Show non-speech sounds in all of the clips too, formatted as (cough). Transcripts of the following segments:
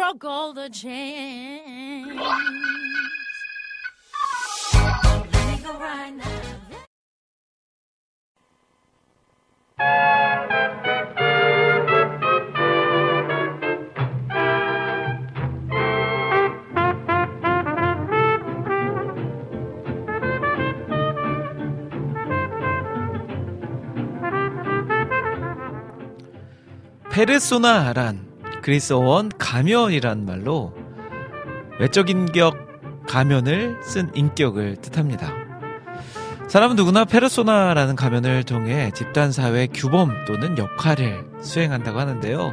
broke all the chains. 페르소나란 그리스어원 가면이란 말로 외적 인격 가면을 쓴 인격을 뜻합니다. 사람은 누구나 페르소나라는 가면을 통해 집단 사회 규범 또는 역할을 수행한다고 하는데요.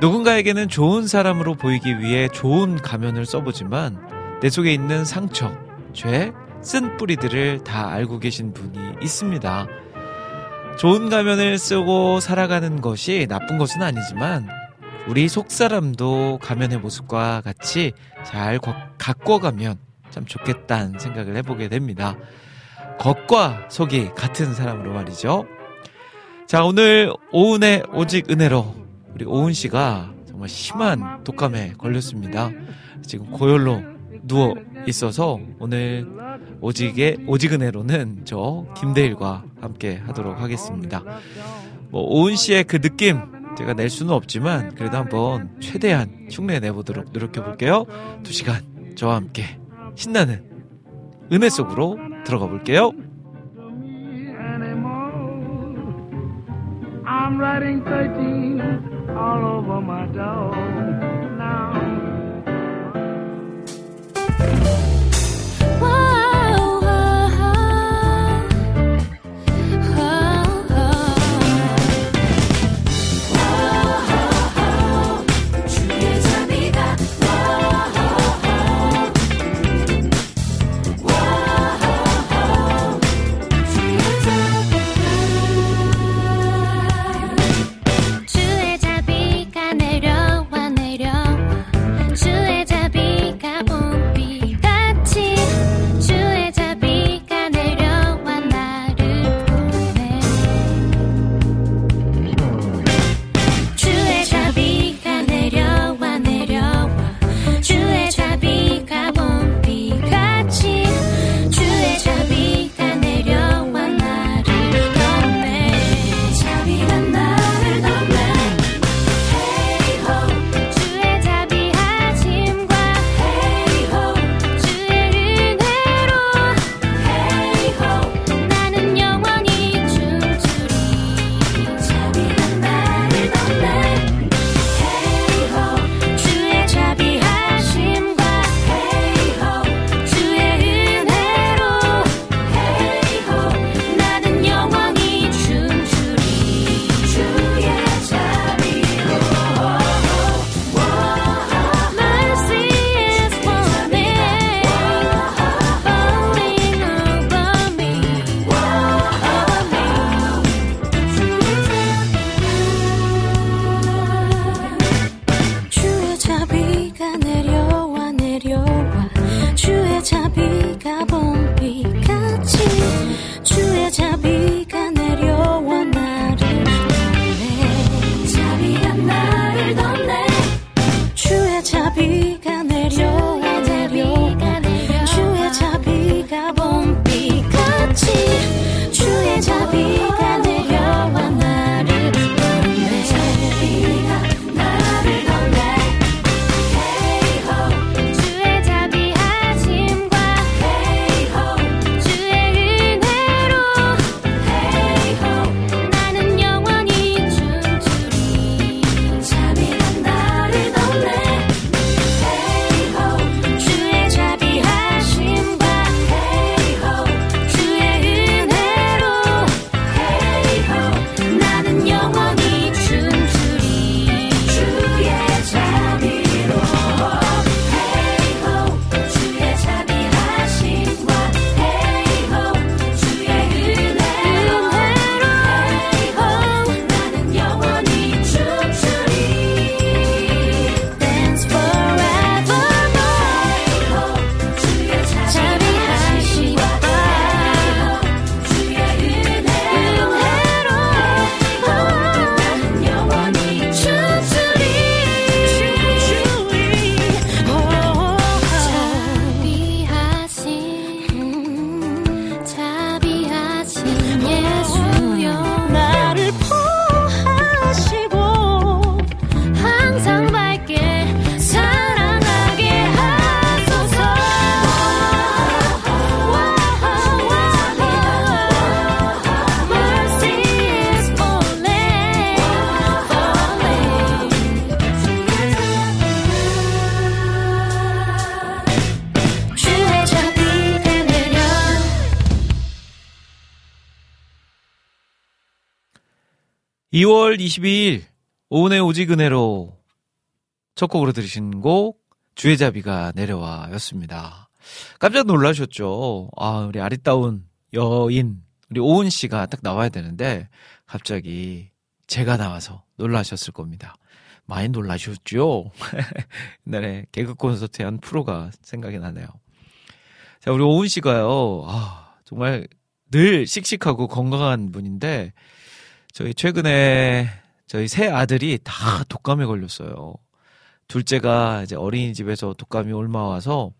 누군가에게는 좋은 사람으로 보이기 위해 좋은 가면을 써보지만 내 속에 있는 상처, 죄, 쓴 뿌리들을 다 알고 계신 분이 있습니다. 좋은 가면을 쓰고 살아가는 것이 나쁜 것은 아니지만 우리 속사람도 가면의 모습과 같이 잘 거- 가꿔가면 참 좋겠다는 생각을 해보게 됩니다. 겉과 속이 같은 사람으로 말이죠. 자, 오늘 오은의 오직 은혜로 우리 오은 씨가 정말 심한 독감에 걸렸습니다. 지금 고열로 누워 있어서 오늘 오직의 오직 은혜로는 저 김대일과 함께 하도록 하겠습니다. 뭐 오은 씨의 그 느낌 제가 낼 수는 없지만 그래도 한번 최대한 흉내 내보도록 노력해 볼게요. 두 시간 저와 함께 신나는 은혜 속으로 들어가 볼게요. I'm writing 13 all over my door now. 2월 22일 오은의 오직 은혜로 첫 곡으로 들으신 곡 주의자비가 내려와 였습니다. 깜짝 놀라셨죠? 아, 우리 아리따운 여인, 우리 오은 씨가 딱 나와야 되는데 갑자기 제가 나와서 놀라셨을 겁니다. 많이 놀라셨죠? (laughs) 옛날에 개그 콘서트 한 프로가 생각이 나네요. 자, 우리 오은 씨가요, 아, 정말 늘 씩씩하고 건강한 분인데, 저희 최근에 저희 새 아들이 다 독감에 걸렸어요. 둘째가 이제 어린이집에서 독감이 옮아와서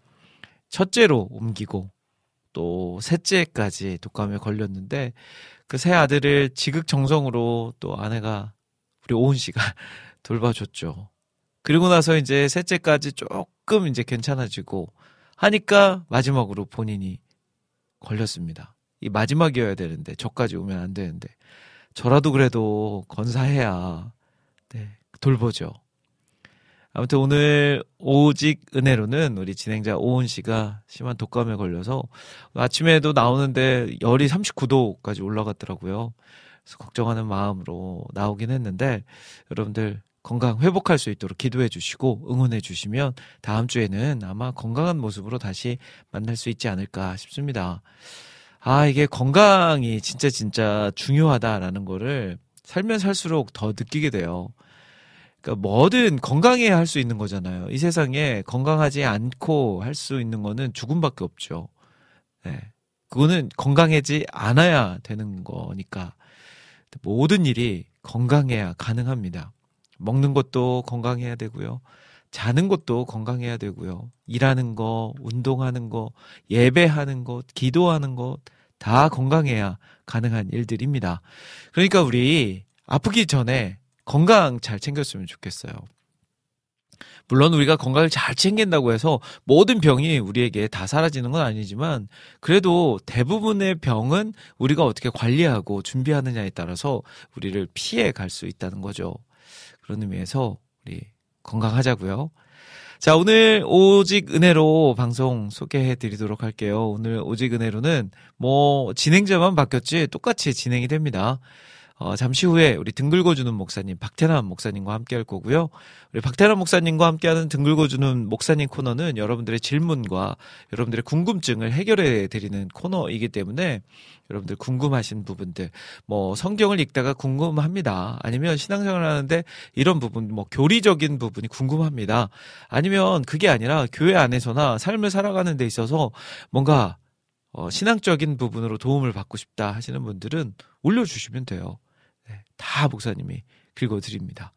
첫째로 옮기고 또 셋째까지 독감에 걸렸는데 그새 아들을 지극정성으로 또 아내가 우리 오은 씨가 (laughs) 돌봐줬죠. 그리고 나서 이제 셋째까지 조금 이제 괜찮아지고 하니까 마지막으로 본인이 걸렸습니다. 이 마지막이어야 되는데 저까지 오면 안 되는데 저라도 그래도 건사해야 네, 돌보죠. 아무튼 오늘 오직 은혜로는 우리 진행자 오은 씨가 심한 독감에 걸려서 아침에도 나오는데 열이 39도까지 올라갔더라고요. 그래서 걱정하는 마음으로 나오긴 했는데 여러분들 건강 회복할 수 있도록 기도해 주시고 응원해 주시면 다음 주에는 아마 건강한 모습으로 다시 만날 수 있지 않을까 싶습니다. 아, 이게 건강이 진짜 진짜 중요하다라는 거를 살면 살수록 더 느끼게 돼요. 그러니까 뭐든 건강해야 할 수 있는 거잖아요. 이 세상에 건강하지 않고 할 수 있는 거는 죽음밖에 없죠. 네. 그거는 건강하지 않아야 되는 거니까 모든 일이 건강해야 가능합니다. 먹는 것도 건강해야 되고요. 자는 것도 건강해야 되고요. 일하는 거, 운동하는 거, 예배하는 것, 기도하는 것, 다 건강해야 가능한 일들입니다. 그러니까 우리 아프기 전에 건강 잘 챙겼으면 좋겠어요. 물론 우리가 건강을 잘 챙긴다고 해서 모든 병이 우리에게 다 사라지는 건 아니지만 그래도 대부분의 병은 우리가 어떻게 관리하고 준비하느냐에 따라서 우리를 피해 갈 수 있다는 거죠. 그런 의미에서 우리 건강하자고요. 자, 오늘 오직 은혜로 방송 소개해 드리도록 할게요. 오늘 오직 은혜로는 뭐 진행자만 바뀌었지 똑같이 진행이 됩니다. 어, 잠시 후에 우리 등글고주는 목사님 박태남 목사님과 함께 할 거고요. 우리 박태남 목사님과 함께하는 등글고주는 목사님 코너는 여러분들의 질문과 여러분들의 궁금증을 해결해 드리는 코너이기 때문에 여러분들 궁금하신 부분들 뭐 성경을 읽다가 궁금합니다. 아니면 신앙생활 하는데 이런 부분 뭐 교리적인 부분이 궁금합니다. 아니면 그게 아니라 교회 안에서나 삶을 살아가는 데 있어서 뭔가 어, 신앙적인 부분으로 도움을 받고 싶다 하시는 분들은 올려주시면 돼요. 네, 다 목사님이 긁어드립니다.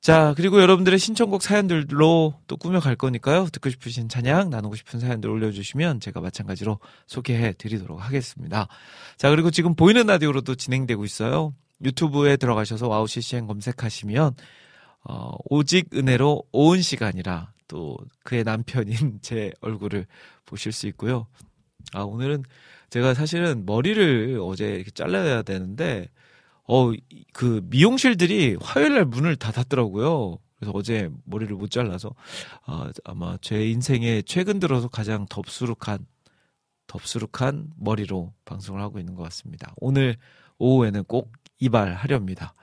자, 그리고 여러분들의 신청곡 사연들로 또 꾸며갈 거니까요. 듣고 싶으신 찬양, 나누고 싶은 사연들 올려주시면 제가 마찬가지로 소개해 드리도록 하겠습니다. 자, 그리고 지금 보이는 라디오로도 진행되고 있어요. 유튜브에 들어가셔서 와우 CCM 검색하시면, 어, 오직 은혜로 오은 시간이라 또 그의 남편인 (laughs) 제 얼굴을 보실 수 있고요. 아, 오늘은 제가 사실은 머리를 어제 이렇게 잘라야 되는데, 어, 이- 그 미용실들이 화요일 날 문을 다 닫더라고요. 그래서 어제 머리를 못 잘라서, 아, 아마 제 인생에 최근 들어서 가장 덥수룩한, 덥수룩한 머리로 방송을 하고 있는 것 같습니다. 오늘 오후에는 꼭 이발하렵니다.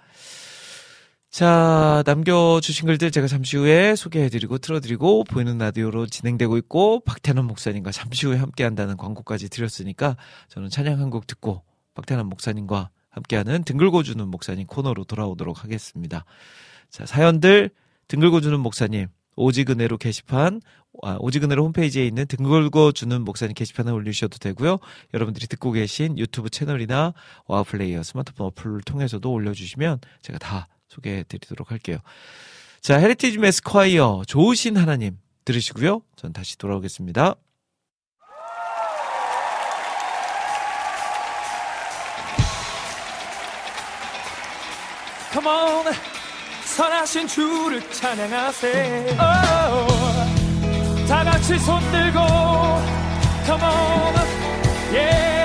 자, 남겨주신 글들 제가 잠시 후에 소개해드리고 틀어드리고 보이는 라디오로 진행되고 있고 박태남 목사님과 잠시 후에 함께한다는 광고까지 드렸으니까 저는 찬양 한 곡 듣고 박태남 목사님과 함께하는 등글고주는 목사님 코너로 돌아오도록 하겠습니다. 자, 사연들 등 긁어주는 목사님 오직 은혜로 게시판 아, 오직 은혜로 홈페이지에 있는 등 긁어주는 목사님 게시판에 올리셔도 되고요. 여러분들이 듣고 계신 유튜브 채널이나 와우플레이어 스마트폰 어플을 통해서도 올려주시면 제가 다 소개해 드리도록 할게요. 자, 헤리티지 Mass Choir 좋으신 하나님 들으시고요. 전 다시 돌아오겠습니다. Come on, 선하신 주를 찬양하세. Oh, 다 같이 손 들고, Come on, yeah,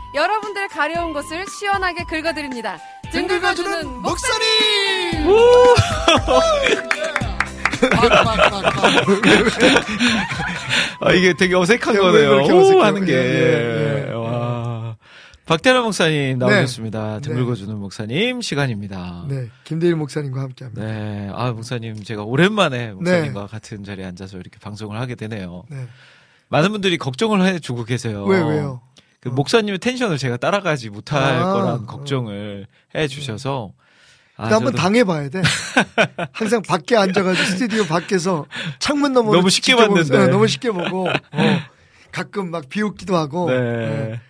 여러분들 가려운 곳을 시원하게 긁어드립니다. 등 긁어주는 목사님. 아, 이게 되게 어색한 거네요. 오? 하는 게. 예, 예, 예. 와. 박태란 목사님 나오셨습니다. 네. 등 긁어주는 목사님 시간입니다. 네, 김대일 목사님과 함께 합니다. 네. 아, 목사님, 제가 오랜만에 목사님과 같은 자리에 앉아서 이렇게 방송을 하게 되네요. 네. 많은 분들이 걱정을 해주고 계세요. 왜 왜요? 그 목사님의 텐션을 제가 따라가지 못할 아, 거란 걱정을 해주셔서. 아, 근데 한번 당해봐야 돼. (laughs) 항상 밖에 앉아가지고 스튜디오 밖에서 창문 너머 너무 쉽게 봤는데. 너무 쉽게 보고 어, 가끔 막 비웃기도 하고. 네. 네.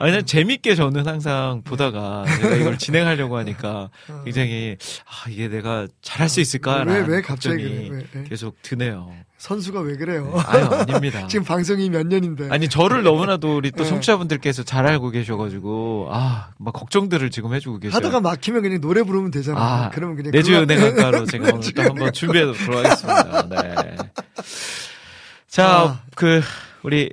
아니, 그냥 재밌게 저는 항상 보다가 제가 이걸 진행하려고 하니까 (laughs) 굉장히, 아, 이게 내가 잘할 수 있을까? 왜, 왜 갑자기 그래? 왜, 왜? 계속 드네요. 선수가 왜 그래요? 아유, 아닙니다. (laughs) 지금 방송이 몇 년인데. 아니, 저를 너무나도 우리 또 네. 청취자분들께서 잘 알고 계셔가지고, 아, 막 걱정들을 지금 해주고 계세요. 하다가 막히면 그냥 노래 부르면 되잖아요. 아, 그러면 그냥 내주의 그거- 은행학과로 제가 (laughs) 오늘 또 한번 준비해 보도록 하겠습니다. 네. 자, 아. 그, 우리,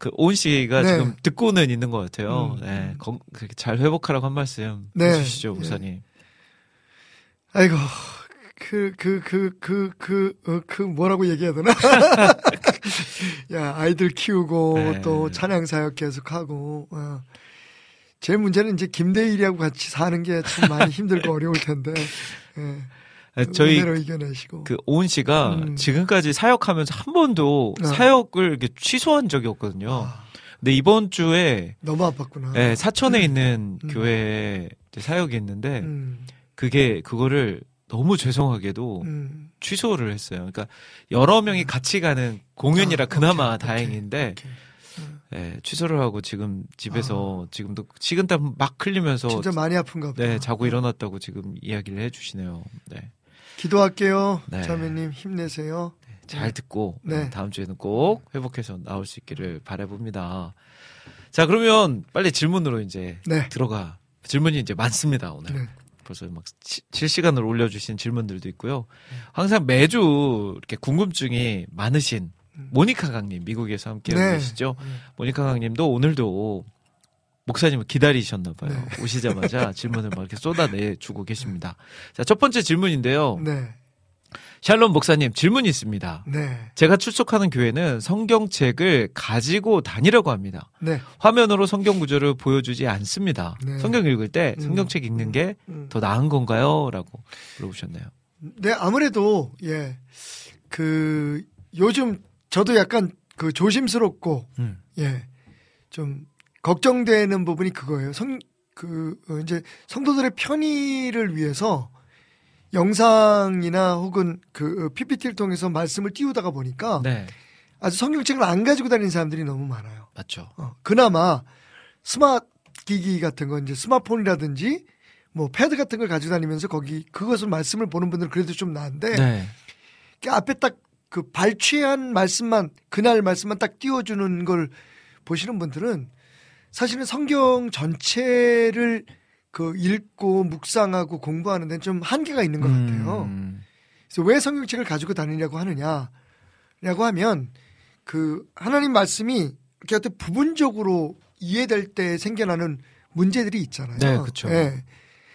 그, 오은 씨가 네. 지금 듣고는 있는 것 같아요. 음. 네. 건- 그렇게 잘 회복하라고 한 말씀 네. 해주시죠, 목사님. 아이고, 그, 그, 그, 그, 그, 어, 그, 뭐라고 얘기해야 되나? (laughs) 야, 아이들 키우고, 네. 또 찬양 사역 계속하고, 어. 제 문제는 이제 김대일이하고 같이 사는 게 참 많이 힘들고 어려울 텐데, 예. 아, 저희. 그, 오은 씨가 음. 지금까지 사역하면서 한 번도 어. 사역을 이렇게 취소한 적이 없거든요. 아, 근데 이번 주에, 너무 아팠구나. 예, 사천에 있는 음. 교회에 이제 사역이 있는데, 음, 그게, 그거를 너무 죄송하게도 음. 취소를 했어요. 그러니까 여러 명이 같이 가는 공연이라 아, 그나마 오케이, 다행인데 오케이. 예, 취소를 하고 지금 집에서 지금도 식은땀 막 흘리면서 아. 진짜 많이 아픈가 보다. 네 자고 일어났다고 지금 이야기를 해주시네요. 네, 기도할게요. 네. 자매님 힘내세요. 잘 듣고 네. 네, 다음 주에는 꼭 회복해서 나올 수 있기를 바라봅니다. 자 그러면 빨리 질문으로 이제 네. 들어가 질문이 이제 많습니다 오늘. 네. 벌써 막 시- 실시간으로 올려주신 질문들도 있고요. 항상 매주 이렇게 궁금증이 많으신 모니카 강님 미국에서 함께하고 네. 계시죠. 네. 모니카 강님도 오늘도 목사님을 기다리셨나 봐요. 네. (laughs) 오시자마자 질문을 막 이렇게 쏟아내 주고 계십니다. 자, 첫 번째 질문인데요. 네. 샬롬 목사님 질문이 있습니다. 네. 제가 출석하는 교회는 성경책을 가지고 다니려고 합니다. 네. 화면으로 성경 구절을 보여주지 않습니다. 네. 성경 읽을 때 음. 성경책 읽는 게 음. 더 나은 건가요? 라고 물어보셨네요. 네, 아무래도, 예, 그, 요즘 저도 약간 그 조심스럽고, 음. 예, 좀 걱정되는 부분이 그거예요. 성, 그, 어, 이제 성도들의 편의를 위해서 영상이나 혹은 그 어, PPT를 통해서 말씀을 띄우다가 보니까 네, 아주 성경책을 안 가지고 다니는 사람들이 너무 많아요. 맞죠. 어, 그나마 스마트 기기 같은 거 이제 스마트폰이라든지 뭐 패드 같은 걸 가지고 다니면서 거기 그것을 말씀을 보는 분들은 그래도 좀 나은데 네. 그 앞에 딱 그 발췌한 말씀만 그날 말씀만 딱 띄워주는 걸 보시는 분들은 사실은 성경 전체를 그 읽고 묵상하고 공부하는 데는 좀 한계가 있는 것 같아요. 음. 그래서 왜 성경책을 가지고 다니냐고 하느냐? 라고 하면 그 하나님 말씀이 이렇게 어떤 부분적으로 이해될 때 생겨나는 문제들이 있잖아요. 네, 그쵸. 예.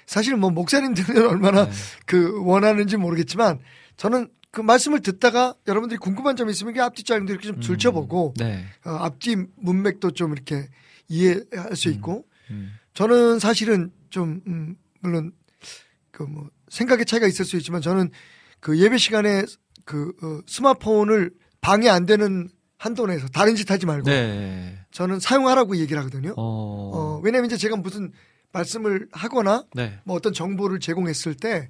사실 뭐 목사님들은 (laughs) 얼마나 네. 그 원하는지 모르겠지만 저는 그 말씀을 듣다가 여러분들이 궁금한 점이 있으면 그 앞뒤 자lim도 이렇게 좀 들춰보고 네. 어, 앞뒤 문맥도 좀 이렇게 이해할 수 있고 음. 저는 사실은 좀 음, 물론 그 뭐 생각의 차이가 있을 수 있지만 저는 그 예배 시간에 그 어, 스마트폰을 방해 안 되는 한도 내에서 다른 짓 하지 말고 네. 저는 사용하라고 얘기를 하거든요. 어. 어, 왜냐면 이제 제가 무슨 말씀을 하거나 네. 뭐 어떤 정보를 제공했을 때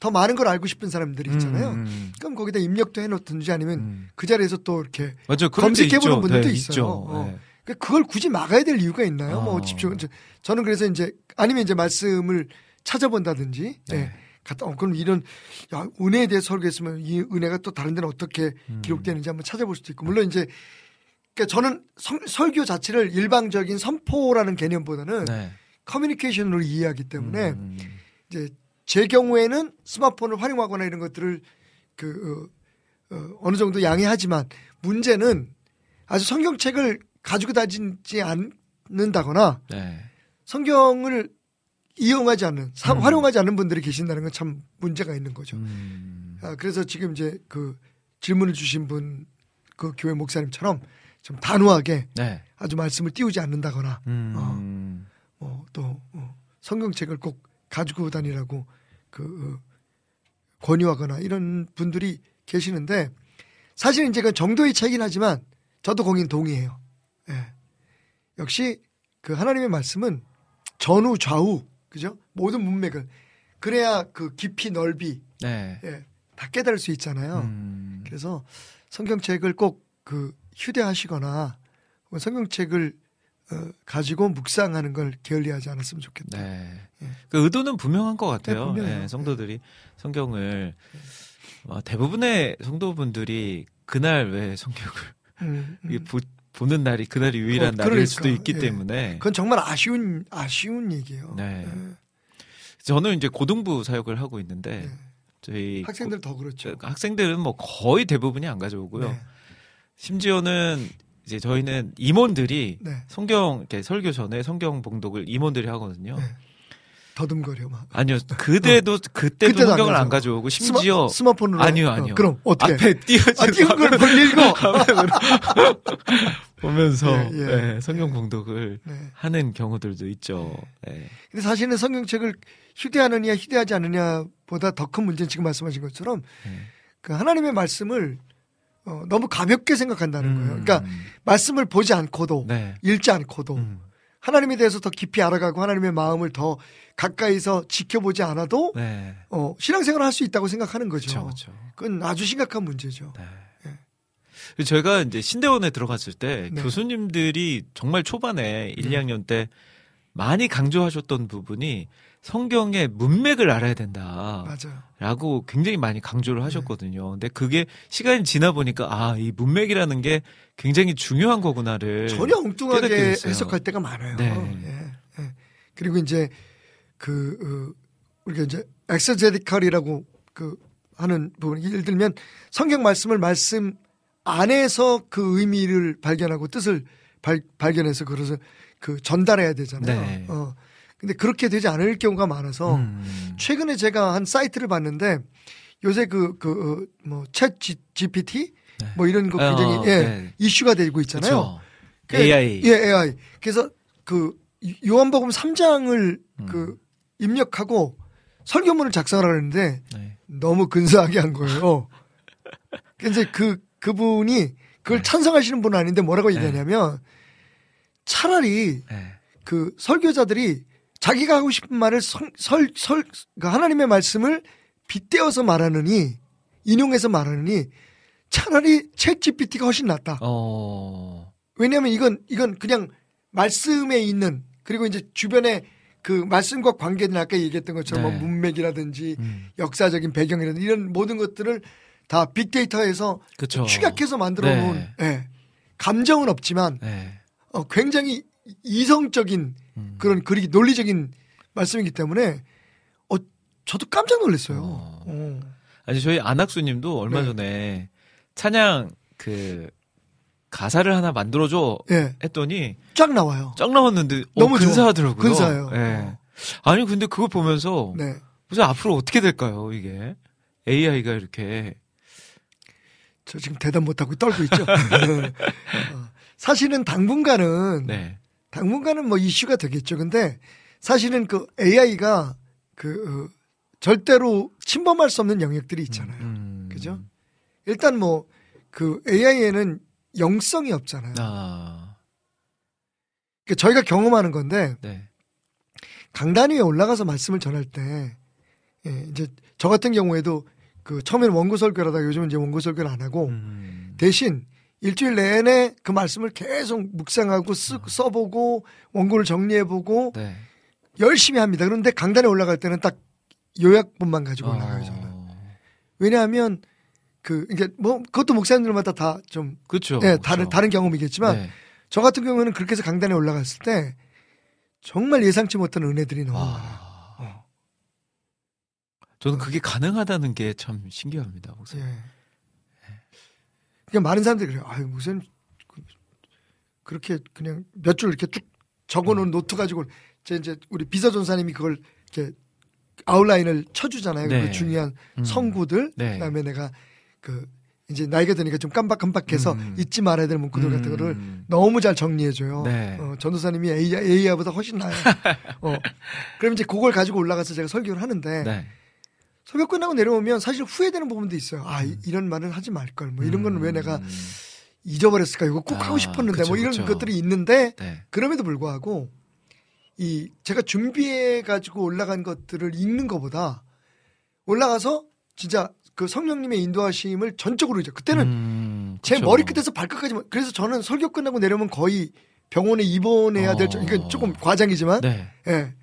더 많은 걸 알고 싶은 사람들이 있잖아요. 음. 그럼 거기다 입력도 해놓든지 아니면 음. 그 자리에서 또 이렇게 때 검색해보는. 분들도 네, 있어요. 어. 네. 그걸 굳이 막아야 될 이유가 있나요? 뭐 어. 집중. 저는 그래서 이제 아니면 이제 말씀을 찾아본다든지. 네. 예. 갔다 어, 그럼 이런 야, 은혜에 대해 설교했으면 이 은혜가 또 다른 데는 어떻게 음. 기록되는지 한번 찾아볼 수도 있고 물론 이제 그러니까 저는 성- 설교 자체를 일방적인 선포라는 개념보다는 네. 커뮤니케이션으로 이해하기 때문에 음. 이제 제 경우에는 스마트폰을 활용하거나 이런 것들을 그 어, 어, 느 정도 양해하지만 문제는 아주 성경책을 가지고 다니지 않는다거나 네. 성경을 이용하지 않는 사- 음. 활용하지 않는 분들이 계신다는 건 참 문제가 있는 거죠. 음. 아, 그래서 지금 이제 그 질문을 주신 분 그 교회 목사님처럼 좀 단호하게 네. 아주 말씀을 띄우지 않는다거나 음. 어, 또 어, 성경책을 꼭 가지고 다니라고 그 어, 권유하거나 이런 분들이 계시는데 사실 이제 그 정도의 차이긴 하지만 저도 거긴 동의해요. 예. 역시 그 하나님의 말씀은 전후 좌우 그죠? 모든 문맥을 그래야 그 깊이 넓이 네. 예, 다 깨달을 수 있잖아요. 음. 그래서 성경책을 꼭 그 휴대하시거나 성경책을 어, 가지고 묵상하는 걸 게을리하지 않았으면 좋겠다. 네. 예. 그 의도는 분명한 것 같아요. 네. 예, 성도들이 성경을 어, 대부분의 성도분들이 그날 왜 성경을 음, 음. 보, 보는 날이 그날이 유일한 그- 날일 수도 그러니까, 있기 예. 때문에 그건 정말 아쉬운 아쉬운 얘기예요. 네. 예. 저는 이제 고등부 사역을 하고 있는데 네. 저희 학생들 더 그렇죠. 고- 학생들은 뭐 거의 대부분이 안 가져오고요. 네. 심지어는 이제 저희는 임원들이 네. 성경 이렇게 설교 전에 성경 봉독을 임원들이 하거든요. 네. 더듬거려 막. 아니요, 그때도 그때도 그때도 안 성경을 안 가져오고. 가져오고 심지어 스마, 폰으로 아니요, 아니요. 그럼 어떻게? 앞에 띄어진 아, 띄운 걸뭘 읽어? (laughs) 보면서 예, 예. 예, 성경 봉독을 네. 하는 경우들도 있죠. 예. 근데 사실은 성경책을 휴대하느냐 휴대하지 않느냐보다 더 큰 문제는 지금 말씀하신 것처럼 네. 그 하나님의 말씀을 어, 너무 가볍게 생각한다는 거예요. 음, 그러니까 말씀을 보지 않고도 네. 읽지 않고도 음, 하나님에 대해서 더 깊이 알아가고 하나님의 마음을 더 가까이서 지켜보지 않아도 네. 어, 신앙생활을 할 수 있다고 생각하는 거죠. 그렇죠, 그렇죠. 그건 아주 심각한 문제죠. 네. 예. 그리고 제가 이제 신대원에 들어갔을 때 네. 교수님들이 정말 초반에 1, 2학년 때 많이 강조하셨던 부분이 성경의 문맥을 알아야 된다. 맞아요. 라고 굉장히 많이 강조를 하셨거든요. 근데 그게 시간이 지나 보니까 아, 이 문맥이라는 게 굉장히 중요한 거구나를 전혀 엉뚱하게. 해석할 때가 많아요. 네. 예, 예. 그리고 이제 그 어, 우리가 이제 엑서제디컬이라고 그 하는 부분 예를 들면 성경 말씀을 말씀 안에서 그 의미를 발견하고 뜻을 발, 발견해서 그래서 그 전달해야 되잖아요. 네. 어. 근데 그렇게 되지 않을 경우가 많아서 음. 최근에 제가 한 사이트를 봤는데 요새 그 그뭐챗 GPT 네. 뭐 이런 거 굉장히 어, 예, 네. 이슈가 되고 있잖아요. 그쵸. 그, AI. 예, AI. 그래서 그 요한복음 3장을 음. 그 입력하고 설교문을 작성하라 그랬는데 네. 너무 근사하게 한 거예요. 그래서 이제 그 그분이 그걸 네. 찬성하시는 분은 아닌데 뭐라고 얘기하냐면 차라리 네. 그 설교자들이 자기가 하고 싶은 말을 설, 설, 설, 그 하나님의 말씀을 빗대어서 말하느니 인용해서 말하느니 차라리 챗 GPT가 훨씬 낫다. 어. 왜냐하면 이건 이건 그냥 말씀에 있는 그리고 이제 주변에 그 말씀과 관계는 아까 얘기했던 것처럼 네. 뭐 문맥이라든지 음. 역사적인 배경이라든지 이런 모든 것들을 다 빅데이터에서 그쵸. 축약해서 만들어 놓은 네. 예. 감정은 없지만 네. 어, 굉장히 이성적인 음. 그런 그리 논리적인 말씀이기 때문에 어 저도 깜짝 놀랐어요. 어. 어. 아니 저희 안학수님도 얼마 네. 전에 찬양 그 가사를 하나 만들어줘 예, 했더니 쫙 나와요. 쫙 나왔는데 어, 너무 좋아. 근사하더라고요. 근사해요. 예. 아니 근데 그걸 보면서 네. 무슨 앞으로 어떻게 될까요 이게 AI가 이렇게 저 지금 대답 못하고 떨고 있죠. (laughs) 어, 사실은 당분간은 네. 당분간은 뭐 이슈가 되겠죠. 근데 사실은 그 AI가 그 어, 절대로 침범할 수 없는 영역들이 있잖아요. 음. 그죠? 일단 뭐 그 AI에는 영성이 없잖아요. 아, 그러니까 저희가 경험하는 건데 네. 강단 위에 올라가서 말씀을 전할 때 예, 이제 저 같은 경우에도 그 처음에는 원고 설교를 하다가 요즘은 이제 원고 설교를 안 하고 음. 대신 일주일 내내 그 말씀을 계속 묵상하고 쓰, 써보고 원고를 정리해보고 네. 열심히 합니다. 그런데 강단에 올라갈 때는 딱 요약본만 가지고 어. 올라가요. 저는. 왜냐하면 그 이게 뭐 그것도 목사님들마다 다 좀 그렇죠. 예, 다른 그렇죠. 다른 경험이겠지만 네. 저 같은 경우에는 그렇게 해서 강단에 올라갔을 때 정말 예상치 못한 은혜들이 너무 많아요. 와. 어. 저는 그게 가능하다는 게 참 신기합니다. 목사님. 예. 그냥 많은 사람들이 그래요. 아유 무슨 그- 그렇게 그냥 몇 줄 이렇게 쭉 적어놓은 노트 가지고 제 이제 우리 비서 전도사님이 그걸 이렇게 아웃라인을 쳐주잖아요. 네. 그 중요한 음. 성구들. 네. 그다음에 내가 그 이제 나이가 드니까 좀 깜박깜박해서 음. 잊지 말아야 될 문구들 같은 거를 음. 너무 잘 정리해줘요. 네. 어, 전도사님이 AI, AI보다 훨씬 나아요. (laughs) 어. 그럼 이제 그걸 가지고 올라가서 제가 설교를 하는데 네. 설교 끝나고 내려오면 사실 후회되는 부분도 있어요. 아 이- 이런 말은 하지 말 걸. 뭐 이런 건 왜 내가 음. 잊어버렸을까? 이거 꼭 아, 하고 싶었는데 그쵸, 뭐 이런 그쵸. 것들이 있는데 네. 그럼에도 불구하고 이 제가 준비해 가지고 올라간 것들을 읽는 것보다 올라가서 진짜 그 성령님의 인도하심을 전적으로 이제 그때는 음, 제 그쵸. 머리 끝에서 발끝까지 그래서 저는 설교 끝나고 내려오면 거의 병원에 입원해야 될 정도 이건 조금 과장이지만 네. 예.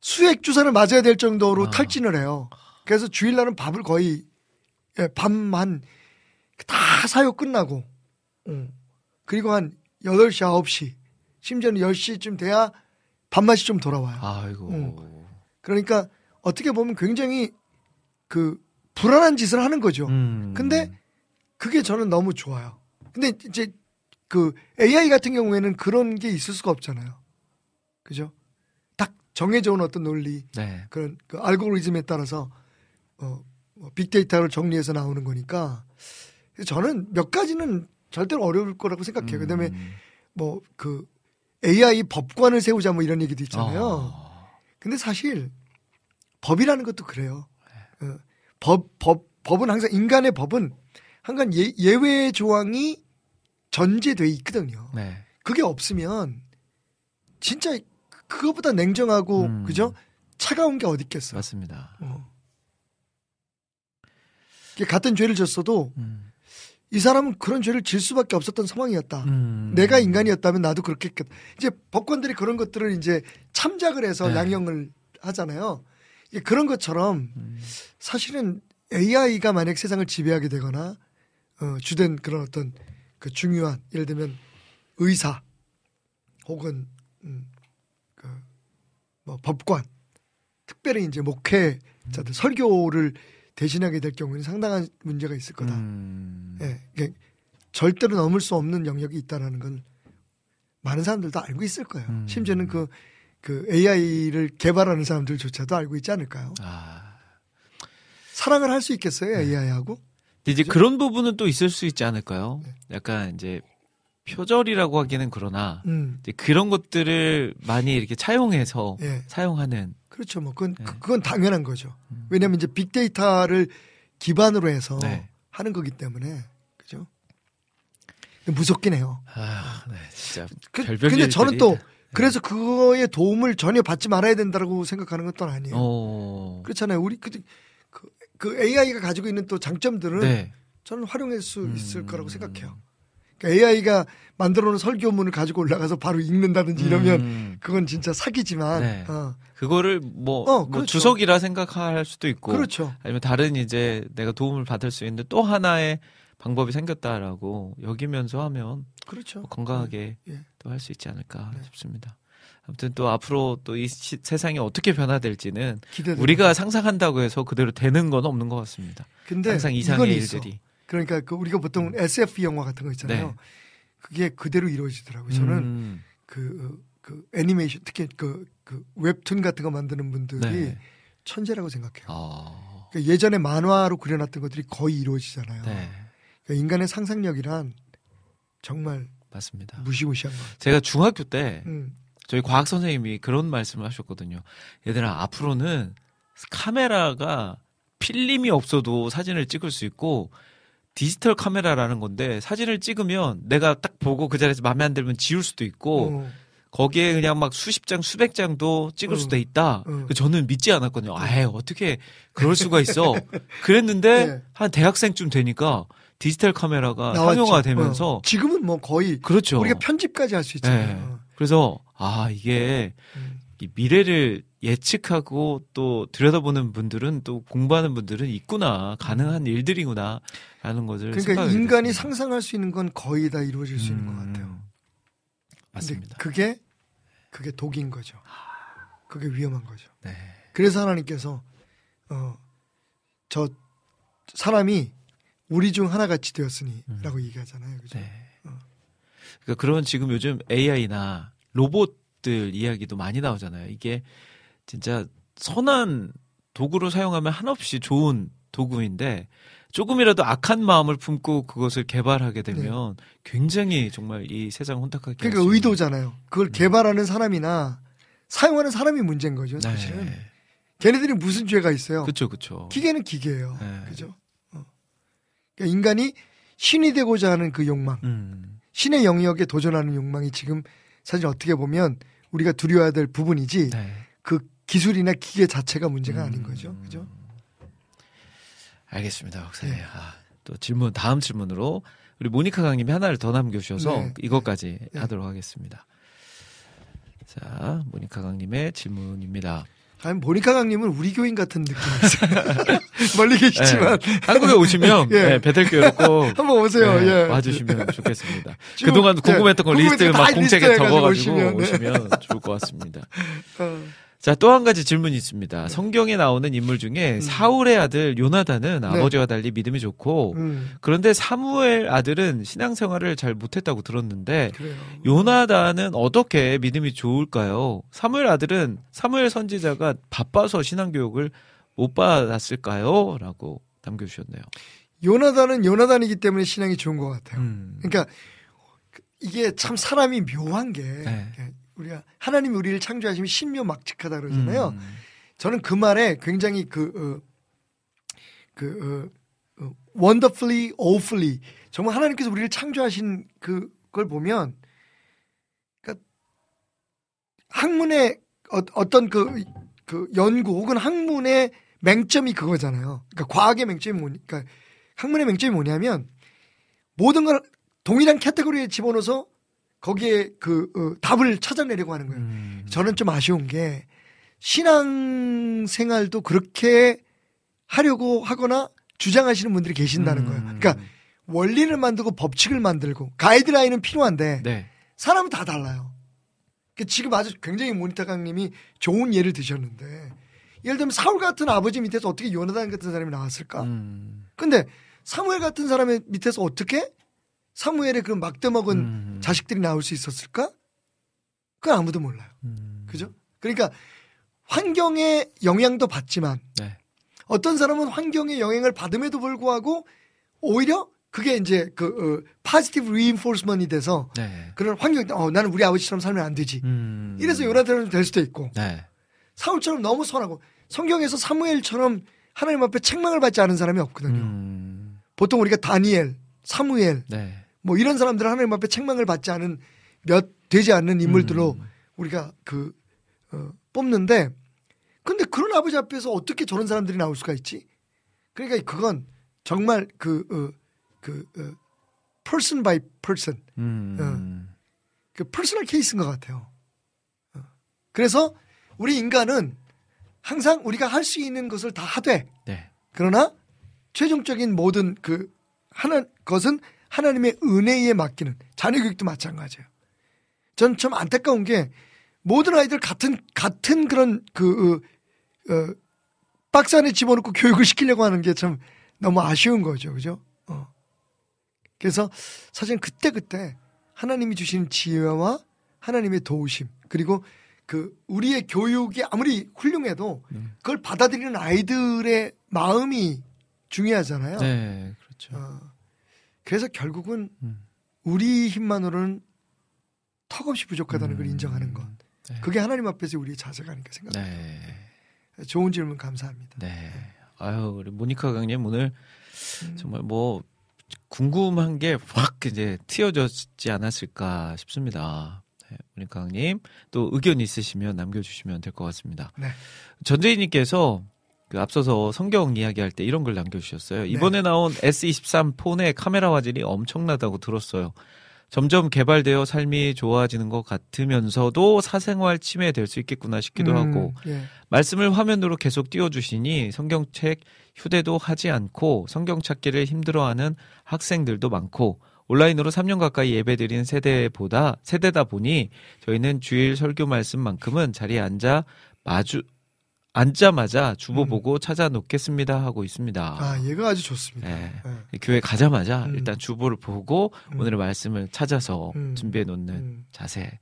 수액 주사를 맞아야 될 정도로 아. 탈진을 해요. 그래서 주일날은 밥을 거의 예, 밤한 다 사역 끝나고 어. 그리고 한 8시 9시 심지어는 10시쯤 돼야 밥맛이 좀 돌아와요. 아이고. 음. 그러니까 어떻게 보면 굉장히 그 불안한 짓을 하는 거죠. 음. 근데 그게 저는 너무 좋아요. 근데 이제 그 AI 같은 경우에는 그런 게 있을 수가 없잖아요. 그죠? 딱 정해져 온 어떤 논리, 네. 그런 그 알고리즘에 따라서 어, 뭐 빅데이터를 정리해서 나오는 거니까 저는 몇 가지는 절대로 어려울 거라고 생각해요. 그다음에 음. 뭐그 AI 법관을 세우자 뭐 이런 얘기도 있잖아요. 어. 근데 사실 법이라는 것도 그래요. 어, 법, 법, 법은 항상 인간의 법은 항상 예, 예외 조항이 전제돼 있거든요. 네. 그게 없으면 진짜 그거보다 냉정하고 음. 그죠? 차가운 게 어디 있겠어. 맞습니다. 어. 같은 죄를 졌어도 음. 이 사람은 그런 죄를 질 수밖에 없었던 상황이었다. 음. 내가 인간이었다면 나도 그렇게 했겠다. 이제 법관들이 그런 것들을 이제 참작을 해서 네. 양형을 하잖아요. 그런 것처럼 음. 사실은 AI가 만약 세상을 지배하게 되거나 어, 주된 그런 어떤 그 중요한 예를 들면 의사 혹은 음, 그, 뭐 법관 특별히 이제 목회자들 설교를 대신하게 될 경우에는 상당한 문제가 있을 거다. 음. 예, 절대로 넘을 수 없는 영역이 있다라는 걸 많은 사람들도 알고 있을 거예요. 음. 심지어는 그, 그 AI를 개발하는 사람들조차도 알고 있지 않을까요? 아. 사랑을 할 수 있겠어요, 네. AI하고? 근데 이제 그런 부분은 또 있을 수 있지 않을까요? 네. 약간 이제 표절이라고 하기는 그러나 음, 이제 그런 것들을 많이 이렇게 차용해서 예. 사용하는 그렇죠. 뭐, 그건, 네. 그- 그건 당연한 거죠. 음. 왜냐면 이제 빅데이터를 기반으로 해서 네. 하는 거기 때문에. 그죠? 무섭긴 해요. 아, 네, 진짜 그, 별별 근데 저는 또 그래서 그거의 도움을 전혀 받지 말아야 된다고 생각하는 건 또 아니에요. 어. 그렇잖아요. 우리 그, 그, 그 AI가 가지고 있는 또 장점들은 네. 저는 활용할 수 음. 있을 거라고 생각해요. 그러니까 AI가 만들어 놓은 설교문을 가지고 올라가서 바로 읽는다든지 이러면 음. 그건 진짜 사기지만 네. 어, 그거를 뭐, 어, 뭐 그렇죠. 주석이라 생각할 수도 있고 그렇죠. 아니면 다른 이제 내가 도움을 받을 수 있는 또 하나의 방법이 생겼다라고 여기면서 하면 그렇죠. 건강하게 예. 또 할 수 있지 않을까 네. 싶습니다. 아무튼 또 앞으로 또 이 세상이 어떻게 변화될지는 기대돼. 우리가 상상한다고 해서 그대로 되는 건 없는 것 같습니다. 근데 항상 이상의. 일들이. 그러니까 그 우리가 보통 SF 영화 같은 거 있잖아요. 네. 그게 그대로 이루어지더라고요. 저는 음, 그, 그 애니메이션 특히 그, 그 웹툰 같은 거 만드는 분들이 네. 천재라고 생각해요. 어, 그러니까 예전에 만화로 그려놨던 것들이 거의 이루어지잖아요. 네, 그러니까 인간의 상상력이란 정말 맞습니다. 무시무시한 것 같아요. 제가 중학교 때 음. 저희 과학 선생님이 그런 말씀을 하셨거든요. 얘들아 앞으로는 카메라가 필름이 없어도 사진을 찍을 수 있고 디지털 카메라라는 건데 사진을 찍으면 내가 딱 보고 그 자리에서 마음에 안 들면 지울 수도 있고 어, 거기에 그냥 막 수십 장 수백 장도 찍을 어. 수도 있다. 어. 저는 믿지 않았거든요. 아예 어떻게 그럴 수가 있어. 그랬는데 (laughs) 네. 한 대학생쯤 되니까 디지털 카메라가 나왔죠. 상용화되면서 어. 지금은 뭐 거의 그렇죠. 우리가 편집까지 할 수 있잖아요. 그래서 아 이게 음. 이 미래를 예측하고 또 들여다보는 분들은 또 공부하는 분들은 있구나 가능한 일들이구나 라는 것을 그러니까 인간이 됐습니다. 상상할 수 있는 건 거의 다 이루어질 수 있는 것 음, 같아요. 맞습니다. 그게 그게 독인 거죠. 그게 위험한 거죠. 네. 그래서 하나님께서 어 저 사람이 우리 중 하나같이 되었으니라고 얘기하잖아요. 그죠? 음. 네. 그러니까 그런 지금 요즘 AI나 로봇들 이야기도 많이 나오잖아요. 이게 진짜 선한 도구로 사용하면 한없이 좋은 도구인데 조금이라도 악한 마음을 품고 그것을 개발하게 되면 굉장히 정말 이 세상 혼탁하게 네. 그러니까 의도잖아요. 그걸 개발하는 사람이나 사용하는 사람이 문제인 거죠, 사실은. 네. 걔네들이 무슨 죄가 있어요? 그쵸 그쵸. 기계는 기계예요. 네. 그죠? 어. 그러니까 인간이 신이 되고자 하는 그 욕망, 음. 신의 영역에 도전하는 욕망이 지금 사실 어떻게 보면 우리가 두려워야 될 부분이지 네. 그 기술이나 기계 자체가 문제가 아닌 음. 거죠. 그죠? 알겠습니다, 박사님. 네. 아, 또 질문 다음 질문으로 우리 모니카 강님이 하나를 더 남겨주셔서 네. 이것까지 네. 하도록 하겠습니다. 자, 모니카 강님의 질문입니다. 아니 모니카 강님은 우리 교인 같은 느낌이 있어요. (laughs) 멀리 계시지만 네. 한국에 오시면 (laughs) 예. 네, 벧엘교회로 꼭 (laughs) 한번 오세요. 네, 예. 와주시면 좋겠습니다. 쭉, 그동안 예, 궁금했던 거거막다 공책에 리스트 적어가지고 오시면, 네. 오시면 좋을 것 같습니다. 어, 자, 또 한 가지 질문이 있습니다. 성경에 나오는 인물 중에 사울의 아들 요나단은 아버지와 달리 믿음이 좋고 음, 그런데 사무엘 아들은 신앙생활을 잘 못했다고 들었는데 그래요. 요나단은 어떻게 믿음이 좋을까요? 사무엘 아들은 사무엘 선지자가 바빠서 신앙교육을 못 받았을까요? 라고 남겨주셨네요. 요나단은 요나단이기 때문에 신앙이 좋은 것 같아요. 음. 그러니까 이게 참 사람이 묘한 게 네. 우리가 하나님이 우리를 창조하시면 신묘 막직하다 그러잖아요. 음. 저는 그 말에 굉장히 그, 어, 그, 어, 어, wonderfully, awfully. 정말 하나님께서 우리를 창조하신 그 걸 보면, 그러니까 학문의 어, 어떤 그, 그 연구 혹은 학문의 맹점이 그거잖아요. 그러니까 과학의 맹점이 뭐니, 그러니까 학문의 맹점이 뭐냐면 모든 걸 동일한 카테고리에 집어넣어서 거기에 그 어, 답을 찾아내려고 하는 거예요. 음. 저는 좀 아쉬운 게 신앙 생활도 그렇게 하려고 하거나 주장하시는 분들이 계신다는 거예요. 음. 그러니까 원리를 만들고 법칙을 만들고 가이드라인은 필요한데 네. 사람은 다 달라요. 그러니까 지금 아주 굉장히 모니터 강님이 좋은 예를 드셨는데 예를 들면 사울 같은 아버지 밑에서 어떻게 요나단 같은 사람이 나왔을까? 음. 근데 사무엘 같은 사람의 밑에서 어떻게 사무엘의 그런 막대 먹은 음. 자식들이 나올 수 있었을까? 그건 아무도 몰라요. 음. 그죠? 그러니까 환경의 영향도 받지만 네. 어떤 사람은 환경의 영향을 받음에도 불구하고 오히려 그게 이제 그 어, 파지티브 리인포스먼이 돼서 네. 그런 환경 어 나는 우리 아버지처럼 살면 안 되지. 음. 이래서 요나단은 될 수도 있고 네. 사울처럼 너무 선하고 성경에서 사무엘처럼 하나님 앞에 책망을 받지 않은 사람이 없거든요. 음. 보통 우리가 다니엘, 사무엘 네. 뭐 이런 사람들은 하나님 앞에 책망을 받지 않은 몇 되지 않는 인물들로 음. 우리가 그 어, 뽑는데 근데 그런 아버지 앞에서 어떻게 저런 사람들이 나올 수가 있지? 그러니까 그건 정말 그 어, 그 어, person by person 음. 그 personal case인 것 같아요. 어. 그래서 우리 인간은 항상 우리가 할 수 있는 것을 다 하되 네. 그러나 최종적인 모든 그 하는 것은 하나님의 은혜에 맡기는 자녀 교육도 마찬가지예요. 전좀 안타까운 게 모든 아이들 같은 같은 그런 그 어, 어, 박스 안에 집어넣고 교육을 시키려고 하는 게 참 너무 아쉬운 거죠, 그죠? 어. 그래서 사실 그때 그때 하나님이 주신 지혜와 하나님의 도우심 그리고 그 우리의 교육이 아무리 훌륭해도 그걸 받아들이는 아이들의 마음이 중요하잖아요. 네, 그렇죠. 어, 그래서 결국은 음. 우리 힘만으로는 턱없이 부족하다는 걸 음. 인정하는 것. 네. 그게 하나님 앞에서 우리의 자세가 아닐까 생각합니다. 네. 좋은 질문 감사합니다. 네. 아유, 우리 모니카 강님 오늘 음. 정말 뭐 궁금한 게 확 이제 튀어졌지 않았을까 싶습니다. 네, 모니카 강님 또 의견 있으시면 남겨주시면 될 것 같습니다. 네. 전재희님께서 그 앞서서 성경 이야기할 때 이런 걸 남겨주셨어요. 네. 이번에 나온 S23 폰의 카메라 화질이 엄청나다고 들었어요. 점점 개발되어 삶이 좋아지는 것 같으면서도 사생활 침해될 수 있겠구나 싶기도 음, 하고 예. 말씀을 화면으로 계속 띄워주시니 성경책 휴대도 하지 않고 성경 찾기를 힘들어하는 학생들도 많고 온라인으로 3년 가까이 예배드린 세대보다 세대다 보니 저희는 주일 설교 말씀만큼은 자리에 앉아 마주 앉자마자 주보 음. 보고 찾아 놓겠습니다 하고 있습니다. 아, 얘가 아주 좋습니다. 네. 예. 교회 가자마자 음. 일단 주보를 보고 음. 오늘의 말씀을 찾아서 음. 준비해 놓는 음. 자세.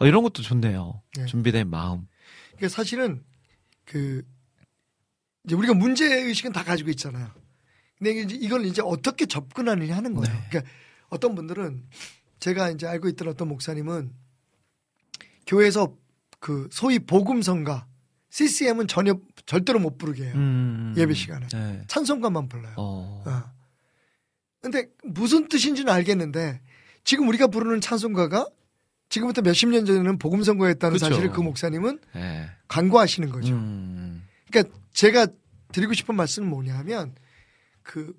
어, 이런 것도 좋네요. 네. 준비된 마음. 그러니까 사실은 그 이제 우리가 문제 의식은 다 가지고 있잖아요. 근데 이제 이걸 이제 어떻게 접근하느냐 하는 거예요. 네. 그러니까 어떤 분들은 제가 이제 알고 있던 어떤 목사님은 교회에서 그 소위 복음성가 CCM은 전혀 절대로 못 부르게 해요. 음. 예배 시간에. 네. 찬송가만 불러요. 어. 어. 근데 무슨 뜻인지는 알겠는데 지금 우리가 부르는 찬송가가 지금부터 몇십 년 전에는 복음성가였다는 그쵸. 사실을 그 목사님은 네. 간과하시는 거죠. 음. 그러니까 제가 드리고 싶은 말씀은 뭐냐 하면 그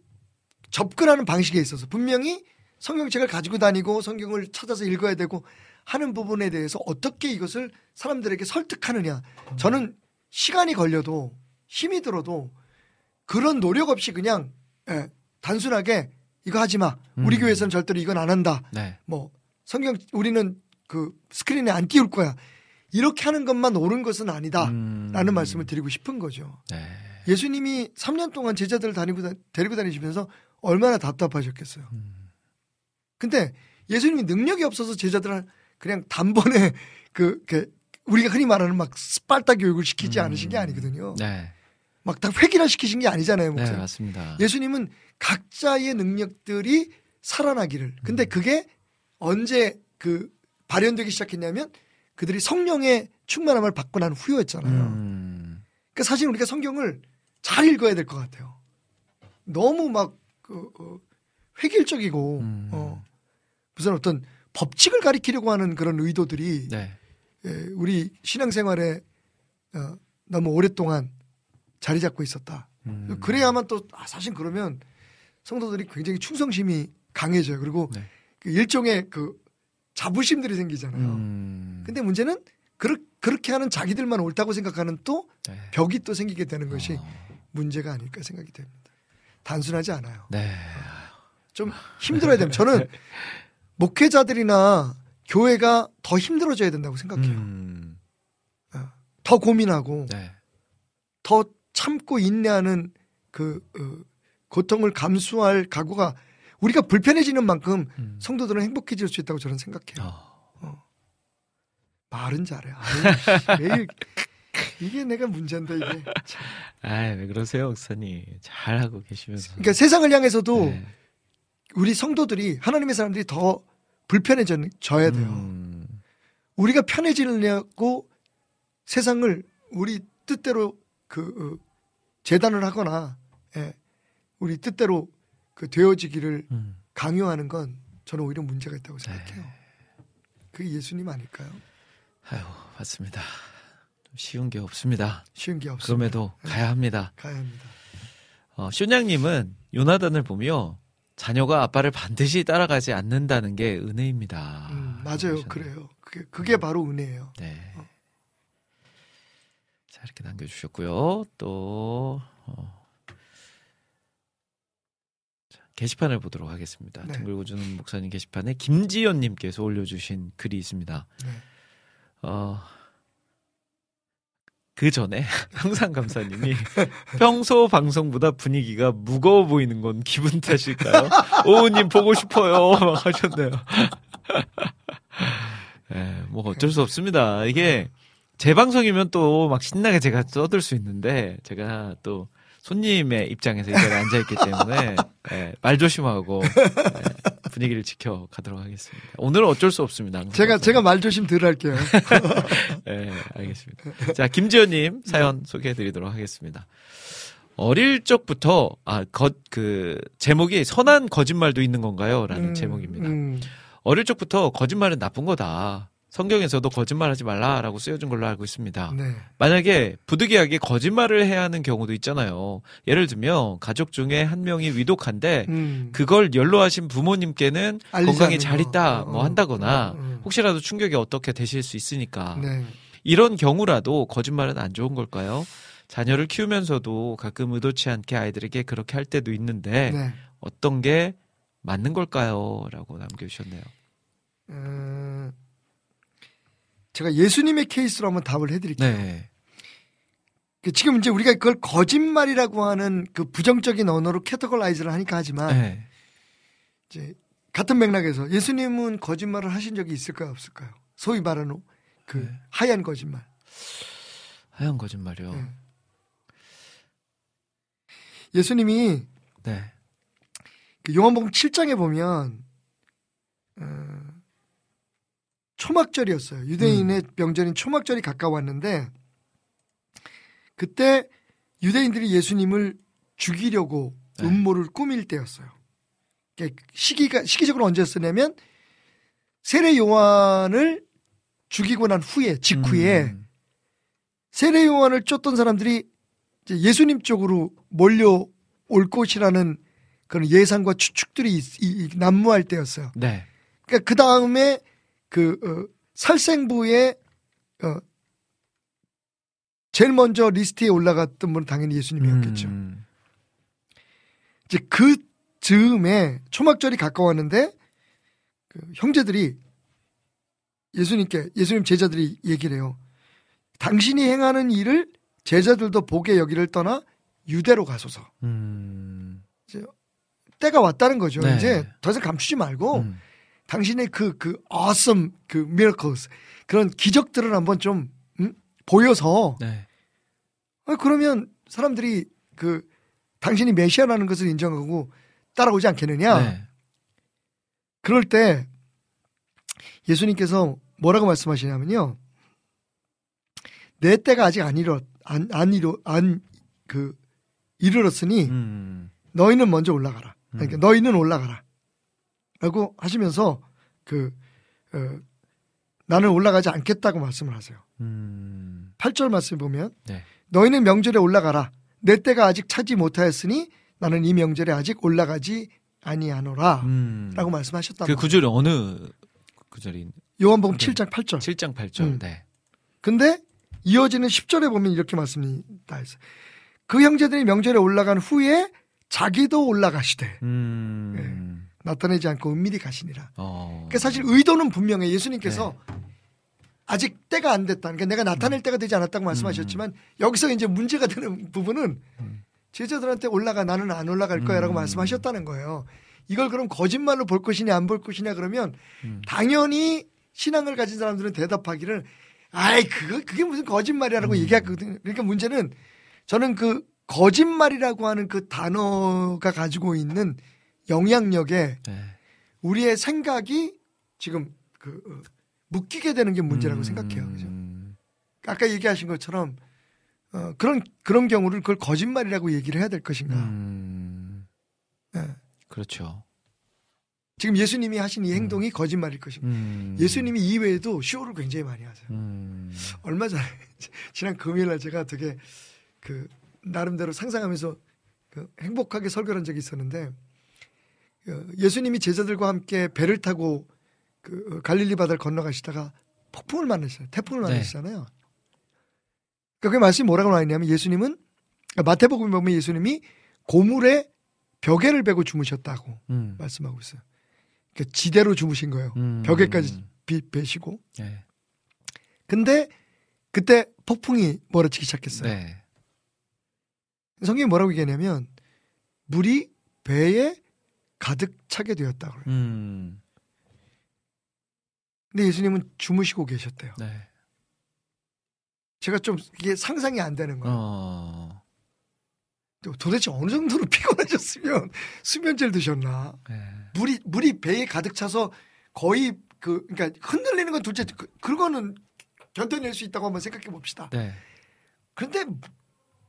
접근하는 방식에 있어서 분명히 성경책을 가지고 다니고 성경을 찾아서 읽어야 되고 하는 부분에 대해서 어떻게 이것을 사람들에게 설득하느냐. 저는 시간이 걸려도 힘이 들어도 그런 노력 없이 그냥 예, 단순하게 이거 하지 마. 우리 음. 교회에서는 절대로 이건 안 한다. 네. 뭐 성경 우리는 그 스크린에 안 띄울 거야. 이렇게 하는 것만 옳은 것은 아니다. 음. 라는 말씀을 드리고 싶은 거죠. 네. 예수님이 3년 동안 제자들을 다니고 다- 데리고 다니시면서 얼마나 답답하셨겠어요. 음. 근데 예수님이 능력이 없어서 제자들을 그냥 단번에 (laughs) 그, 그 우리가 흔히 말하는 막 스parta 교육을 시키지 음. 않으신 게 아니거든요. 네. 막다 획일화 시키신 게 아니잖아요, 네, 목사님. 맞습니다. 예수님은 각자의 능력들이 살아나기를. 근데 음. 그게 언제 그 발현되기 시작했냐면 그들이 성령의 충만함을 받고 난 후였잖아요. 음. 그러니까 사실 우리가 성경을 잘 읽어야 될 것 같아요. 너무 막 그, 어, 획일적이고 음. 어, 무슨 어떤 법칙을 가리키려고 하는 그런 의도들이 네. 예, 우리 신앙생활에 어, 너무 오랫동안 자리 잡고 있었다. 음. 그래야만 또 아, 사실 그러면 성도들이 굉장히 충성심이 강해져요. 그리고 네. 그 일종의 그 자부심들이 생기잖아요. 음. 근데 문제는 그렇, 그렇게 하는 자기들만 옳다고 생각하는 또 네. 벽이 또 생기게 되는 것이 어. 문제가 아닐까 생각이 됩니다. 단순하지 않아요. 네. 좀 힘들어야 됩니다. 저는 (laughs) 목회자들이나 교회가 더 힘들어져야 된다고 생각해요. 음. 더 고민하고 네. 더 참고 인내하는 그 어, 고통을 감수할 각오가 우리가 불편해지는 만큼 음. 성도들은 행복해질 수 있다고 저는 생각해요. 어. 말은 잘해. 아유, 매일 (laughs) 이게 내가 문제인데 이게. 참. 아이, 왜 그러세요, 목사님. 잘하고 계시면서. 그러니까 세상을 향해서도 네. 우리 성도들이 하나님의 사람들이 더 불편해져야 돼요. 음. 우리가 편해지려고 세상을 우리 뜻대로 그 어, 재단을 하거나 예, 우리 뜻대로 그 되어지기를 음. 강요하는 건 저는 오히려 문제가 있다고 생각해요. 그게 예수님 아닐까요? 아유, 맞습니다. 좀 쉬운 게 없습니다. 쉬운 게 없습니다. 그럼에도 가야 합니다. 가야 합니다. 어, 쇼냥님은 요나단을 보며 자녀가 아빠를 반드시 따라가지 않는다는 게 은혜입니다. 음, 맞아요. 그러셨네요. 그래요. 그게, 그게 바로 은혜예요. 네. 어. 자, 이렇게 남겨주셨고요. 또, 어. 자, 게시판을 보도록 하겠습니다. 네. 둥글고주는 목사님 게시판에 김지연님께서 올려주신 글이 있습니다. 네. 어, 그 전에 (laughs) 항상 감사님이 평소 방송보다 분위기가 무거워 보이는 건 기분 탓일까요? 오우님 보고 싶어요. 막 하셨네요. (laughs) 예, 뭐 어쩔 수 없습니다. 이게 제 방송이면 또 막 신나게 제가 떠들 수 있는데 제가 또 손님의 입장에서 이 자리에 앉아있기 때문에 예, 말 조심하고 예, 분위기를 지켜가도록 하겠습니다. 오늘은 어쩔 수 없습니다. 제가. 제가 말 조심 덜 할게요. (laughs) 네, 알겠습니다. 자, 김지현님 사연 소개해드리도록 하겠습니다. 어릴 적부터 아, 거, 그 제목이 선한 거짓말도 있는 건가요?라는 음, 제목입니다. 음, 어릴 적부터 거짓말은 나쁜 거다. 성경에서도 거짓말하지 말라라고 쓰여진 걸로 알고 있습니다. 네. 만약에 부득이하게 거짓말을 해야 하는 경우도 있잖아요. 예를 들면 가족 중에 한 명이 위독한데 음. 그걸 연로하신 부모님께는 않는 잘 거. 있다 어, 뭐 어, 한다거나 어, 어. 혹시라도 충격이 어떻게 되실 수 있으니까 네. 이런 경우라도 거짓말은 안 좋은 걸까요? 자녀를 키우면서도 가끔 의도치 않게 아이들에게 그렇게 할 때도 있는데 네. 어떤 게 맞는 걸까요? 라고 남겨주셨네요. 음, 제가 예수님의 케이스로 한번 답을 해드릴게요. 네. 그 지금 이제 우리가 그걸 거짓말이라고 하는 그 부정적인 언어로 캐터골라이즈를 하니까 하지만 네. 이제 같은 맥락에서 예수님은 거짓말을 하신 적이 있을까요, 없을까요? 소위 말하는 그 네. 하얀 거짓말. 하얀 거짓말이요. 네. 예수님이 네. 그 요한복음 7장에 보면 어, 초막절이었어요. 유대인의 명절인 초막절이 가까웠는데 그때 유대인들이 예수님을 죽이려고 네. 음모를 꾸밀 때였어요. 시기가 시기적으로 언제였냐면 세례 요한을 죽이고 난 후에 직후에 음, 세례 요한을 쫓던 사람들이 예수님 쪽으로 몰려올 것이라는 그런 예상과 추측들이 있- 이- 이- 난무할 때였어요. 네. 그러니까 그 다음에 그 어, 살생부에 어, 제일 먼저 리스트에 올라갔던 분은 당연히 예수님이었겠죠. 음, 이제 그 즈음에 초막절이 가까웠는데 그 형제들이 예수님께 예수님 제자들이 얘기를 해요. 당신이 행하는 일을 제자들도 보게 여기를 떠나 유대로 가소서. 음, 때가 왔다는 거죠. 네. 이제 더 이상 감추지 말고 음, 당신의 그, 그, awesome, 그, miracles, 그런 기적들을 한번 좀, 음? 보여서, 네. 아, 그러면 사람들이 그, 당신이 메시아라는 것을 인정하고 따라오지 않겠느냐? 네. 그럴 때, 예수님께서 뭐라고 말씀하시냐면요. 내 때가 아직 안 이뤘, 안, 안 이뤘, 안, 그, 이르렀으니, 음, 너희는 먼저 올라가라. 그러니까 음. 너희는 올라가라. 라고 하시면서 그 어, 나는 올라가지 않겠다고 말씀을 하세요. 음, 8절 말씀 보면 네. 너희는 명절에 올라가라. 내 때가 아직 차지 못하였으니 나는 이 명절에 아직 올라가지 아니하노라. 음. 라고 말씀하셨다. 그 구절이 어느 구절이? 요한복음 네. 7장 8절. 7장 8절. 음. 네. 근데 이어지는 10절에 보면 이렇게 말씀이 다 있어요. 그 형제들이 명절에 올라간 후에 자기도 올라가시되 음, 나타내지 않고 은밀히 가시니라. 어. 그러니까 사실 의도는 분명해. 예수님께서 아직 때가 안 됐다. 그러니까 내가 나타낼 때가 되지 않았다고 말씀하셨지만 여기서 이제 문제가 되는 부분은 제자들한테 올라가 나는 안 올라갈 거야라고 음. 말씀하셨다는 거예요. 이걸 그럼 거짓말로 볼 것이냐 안 볼 것이냐 그러면 음. 당연히 신앙을 가진 사람들은 대답하기를 아이 그거 그게 무슨 거짓말이라고 얘기하거든요. 그러니까 문제는 저는 그 거짓말이라고 하는 그 단어가 가지고 있는 영향력에 네. 우리의 생각이 지금 그 어, 묶이게 되는 게 문제라고 음, 생각해요. 그죠? 아까 얘기하신 것처럼 어, 그런 그런 경우를 그걸 거짓말이라고 얘기를 해야 될 것인가? 음, 예. 그렇죠. 지금 예수님이 하신 이 행동이 거짓말일 것인가? 음, 예수님이 이외에도 쇼를 굉장히 많이 하세요. 음, 얼마 전에 (laughs) 지난 금요일 날 제가 되게 그 나름대로 상상하면서 그 행복하게 설교를 한 적이 있었는데 그 예수님이 제자들과 함께 배를 타고 그 갈릴리 바다를 건너가시다가 폭풍을 만나셨어요. 태풍을 네. 만나시잖아요. 그러니까 그 말씀이 뭐라고 나와 있냐면 예수님은 그러니까 마태복음에 보면 예수님이 고물에 벽에를 베고 주무셨다고 음. 말씀하고 있어요. 그러니까 지대로 주무신 거예요. 음. 벽에까지 비, 베시고. 네. 근데 그때 폭풍이 몰아치기 시작했어요. 네. 성경이 뭐라고 얘기하냐면 물이 배에 가득 차게 되었다 그래요. 음. 근데 예수님은 주무시고 계셨대요. 네. 제가 좀 이게 상상이 안 되는 거예요. 어. 또 도대체 어느 정도로 (laughs) 피곤하셨으면 수면제를 드셨나? 네. 물이 물이 배에 가득 차서 거의 그 그러니까 흔들리는 건 둘째 그, 그거는 견뎌낼 수 있다고 한번 생각해 봅시다. 네. 그런데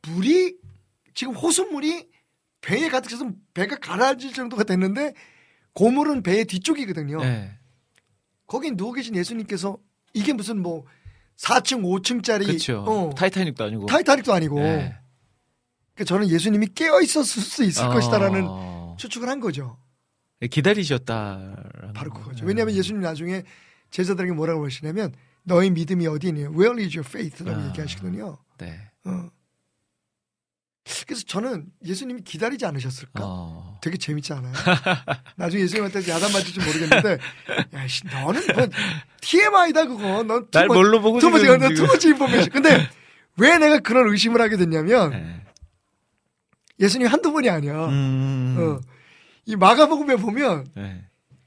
물이 지금 호수물이 배에 가득 차서 배가 가라앉을 정도가 됐는데 고물은 배의 뒤쪽이거든요. 네. 거기 누워 계신 예수님께서 이게 무슨 뭐 4층, 5층짜리 그렇죠. 어, 타이타닉도 아니고. 타이타닉도 아니고 네. 그러니까 저는 예수님이 깨어 있었을 수 있을 어. 것이다라는 추측을 한 거죠. 기다리셨다. 바로 그거죠. 네. 왜냐하면 예수님 나중에 제자들에게 뭐라고 하시냐면 너의 믿음이 어디 있니? Where is your faith?라고 아. 얘기하시거든요. 네. 어. 그래서 저는 예수님이 기다리지 않으셨을까? 어. 되게 재밌지 않아요? 나중에 예수님한테 야단 맞을지 모르겠는데, 야, 씨, 너는 뭐, TMI다, 그거. 넌날투 뭘로 보고 너 지금. 투머치 인포메이션. 근데 왜 내가 그런 의심을 하게 됐냐면, 네. 예수님 한두 번이 아니야. 음. 어. 이 마가복음에 보면, 네.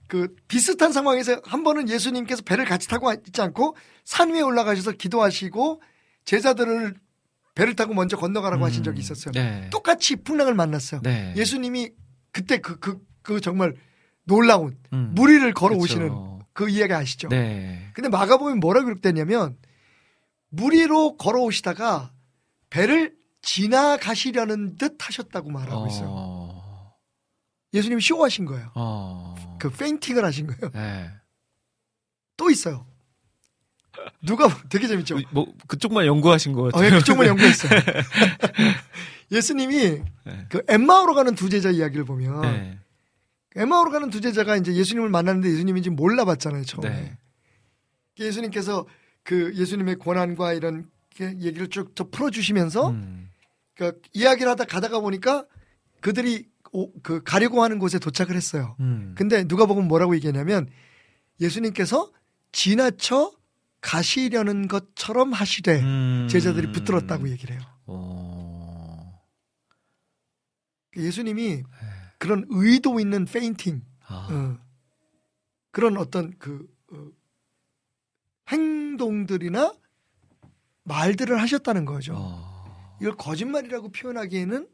그 비슷한 상황에서 한 번은 예수님께서 배를 같이 타고 있지 않고 산 위에 올라가셔서 기도하시고 제자들을 배를 타고 먼저 건너가라고 하신 적이 있었어요. 네. 똑같이 풍랑을 만났어요. 네. 예수님이 그때 그, 그, 그 정말 놀라운 음. 무리를 걸어 오시는 그쵸. 그 이야기 아시죠? 네. 근데 마가복음에 뭐라고 기록됐냐면 물 위로 걸어 오시다가 배를 지나가시려는 듯 하셨다고 말하고 있어요. 어. 예수님이 쇼하신 거예요. 어. 그 feinting을 하신 거예요. 네. 또 있어요. 누가 되게 재밌죠? 뭐 그쪽만 연구하신 것 어, 같아요. 예, 그쪽만 연구했어요. (laughs) 예수님이 네. 그 엠마오로 가는 두 제자 이야기를 보면 네. 엠마오로 가는 두 제자가 이제 예수님을 만났는데 예수님인지 몰라봤잖아요 처음에. 네. 예수님께서 그 예수님의 권한과 이런 게 얘기를 쭉더 풀어주시면서 음. 그 이야기를 하다 가다가 보니까 그들이 오- 그 가려고 하는 곳에 도착을 했어요. 음. 근데 누가 보면 뭐라고 얘기하냐면 예수님께서 지나쳐 가시려는 것처럼 하시되 음. 제자들이 붙들었다고 얘기를 해요. 어. 예수님이 그런 의도 있는 feinting, 아. 어, 그런 어떤 그 어, 행동들이나 말들을 하셨다는 거죠. 어. 이걸 거짓말이라고 표현하기에는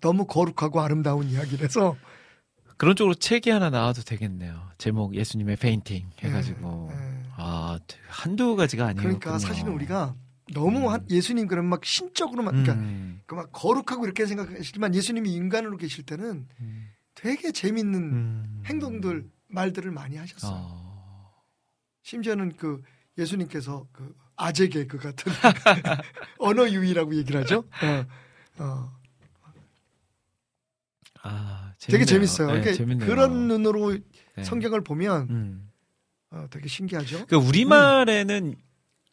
너무 거룩하고 아름다운 이야기라서 그런 쪽으로 책이 하나 나와도 되겠네요. 제목 예수님의 feinting 해가지고 예, 예. 아 한두 가지가 아니에요. 그러니까 사실은 우리가 너무 한- 예수님 그런 막 신적으로만 그러니까 음. 그막 거룩하고 이렇게 생각하시지만 예수님이 인간으로 계실 때는 음. 되게 재밌는 음. 행동들 말들을 많이 하셨어요. 어. 심지어는 그 예수님께서 그 아재 개그 같은 (laughs) 언어 유희라고 얘기를 하죠. 어, 어. 아, 되게 재밌네요. 재밌어요. 네, 그러니까 재밌네요. 그런 눈으로 네. 성경을 보면 음. 어, 되게 신기하죠. 그 우리말에는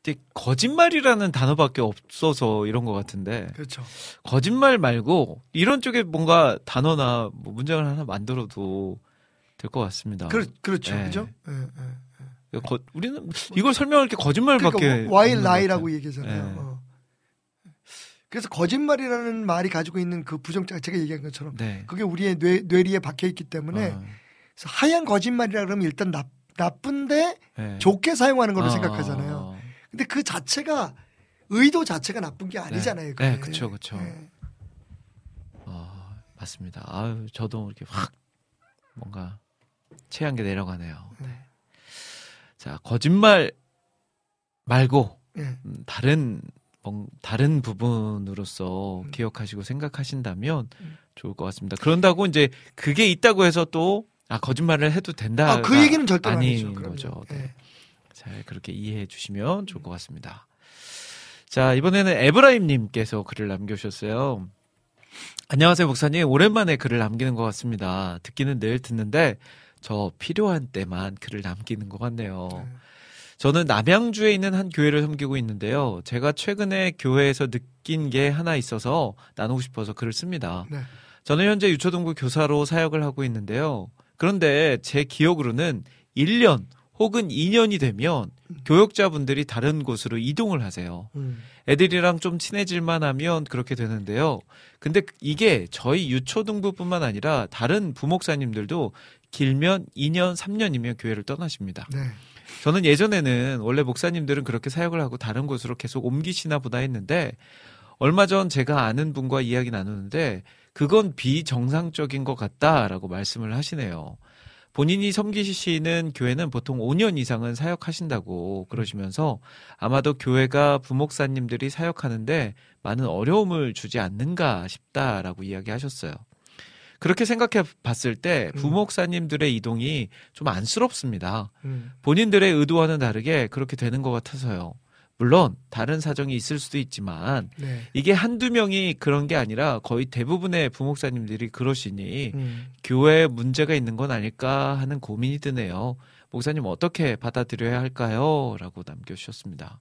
이제 거짓말이라는 단어밖에 없어서 이런 것 같은데 그렇죠. 거짓말 말고 이런 쪽에 뭔가 단어나 뭐 문장을 하나 만들어도 될 것 같습니다. 그, 그렇죠. 네. 그죠? 예, 예. 거- 우리는 이걸 설명할 게 거짓말밖에 그러니까 와일 없는 것 라이라고. 네. 어. 그래서 거짓말이라는 말이 가지고 있는 그 부정적 제가 얘기한 것처럼 네. 그게 우리의 뇌, 뇌리에 박혀 있기 때문에 어, 그래서 하얀 거짓말이라 그러면 일단 나, 나쁜데 네. 좋게 사용하는 걸로 어, 생각하잖아요. 근데 그 자체가 의도 자체가 나쁜 게 아니잖아요. 네, 그쵸, 그쵸. 네. 어, 맞습니다. 아유, 저도 이렇게 확 뭔가 체한 게 내려가네요. 네. 자, 거짓말 말고 네. 음, 다른 뭔- 다른 부분으로서 음. 기억하시고 생각하신다면 좋을 것 같습니다. 그런다고 이제 그게 있다고 해서 또 아, 거짓말을 해도 된다. 아, 그 얘기는 절대 아닌 아니죠. 거죠. 네. 네. 잘 그렇게 이해해 주시면 좋을 것 같습니다. 자, 이번에는 에브라임님께서 글을 남겨주셨어요. 안녕하세요, 목사님. 오랜만에 글을 남기는 것 같습니다. 듣기는 늘 듣는데, 저 필요한 때만 글을 남기는 것 같네요. 네. 저는 남양주에 있는 한 교회를 섬기고 있는데요. 제가 최근에 교회에서 느낀 게 하나 있어서 나누고 싶어서 글을 씁니다. 네. 저는 현재 유초등부 교사로 사역을 하고 있는데요. 그런데 제 기억으로는 1년 혹은 2년이 되면 교육자분들이 다른 곳으로 이동을 하세요. 음. 애들이랑 좀 친해질만 하면 그렇게 되는데요. 근데 이게 저희 유초등부뿐만 아니라 다른 부목사님들도 길면 2년, 3년이면 교회를 떠나십니다. 네. 저는 예전에는 원래 목사님들은 그렇게 사역을 하고 다른 곳으로 계속 옮기시나 보다 했는데 얼마 전 제가 아는 분과 이야기 나누는데 그건 비정상적인 것 같다라고 말씀을 하시네요. 본인이 섬기시는 교회는 보통 5년 이상은 사역하신다고 그러시면서 아마도 교회가 부목사님들이 사역하는데 많은 어려움을 주지 않는가 싶다라고 이야기하셨어요. 그렇게 생각해 봤을 때 음. 부목사님들의 이동이 좀 안쓰럽습니다. 음. 본인들의 의도와는 다르게 그렇게 되는 것 같아서요. 물론 다른 사정이 있을 수도 있지만 네. 이게 한두 명이 그런 게 아니라 거의 대부분의 부목사님들이 그러시니 음. 교회에 문제가 있는 건 아닐까 하는 고민이 드네요. 목사님 어떻게 받아들여야 할까요? 라고 남겨주셨습니다.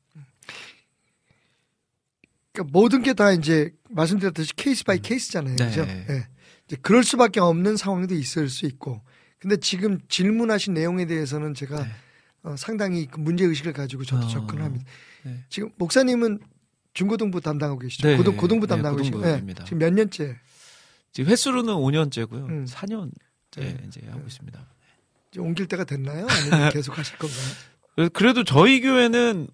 그러니까 모든 게 다 이제 말씀드렸듯이 case by case잖아요. 네. 그죠? 예. 이제 그럴 수밖에 없는 상황도 있을 수 있고. 근데 지금 질문하신 내용에 대해서는 제가 네. 어, 상당히 그 문제 의식을 가지고 저도 어, 접근합니다. 네. 지금 목사님은 중고등부 담당하고 계시죠? 네. 고등 고등부 네, 담당하고 계시죠? 고등부입니다. 지금 몇 년째? 지금 햇수로는 5년째고요. 음. 4년째 네. 이제 하고 있습니다. 이제 옮길 때가 됐나요? 아니면 (laughs) 계속 하실 건가요? 그래도- 저희 교회는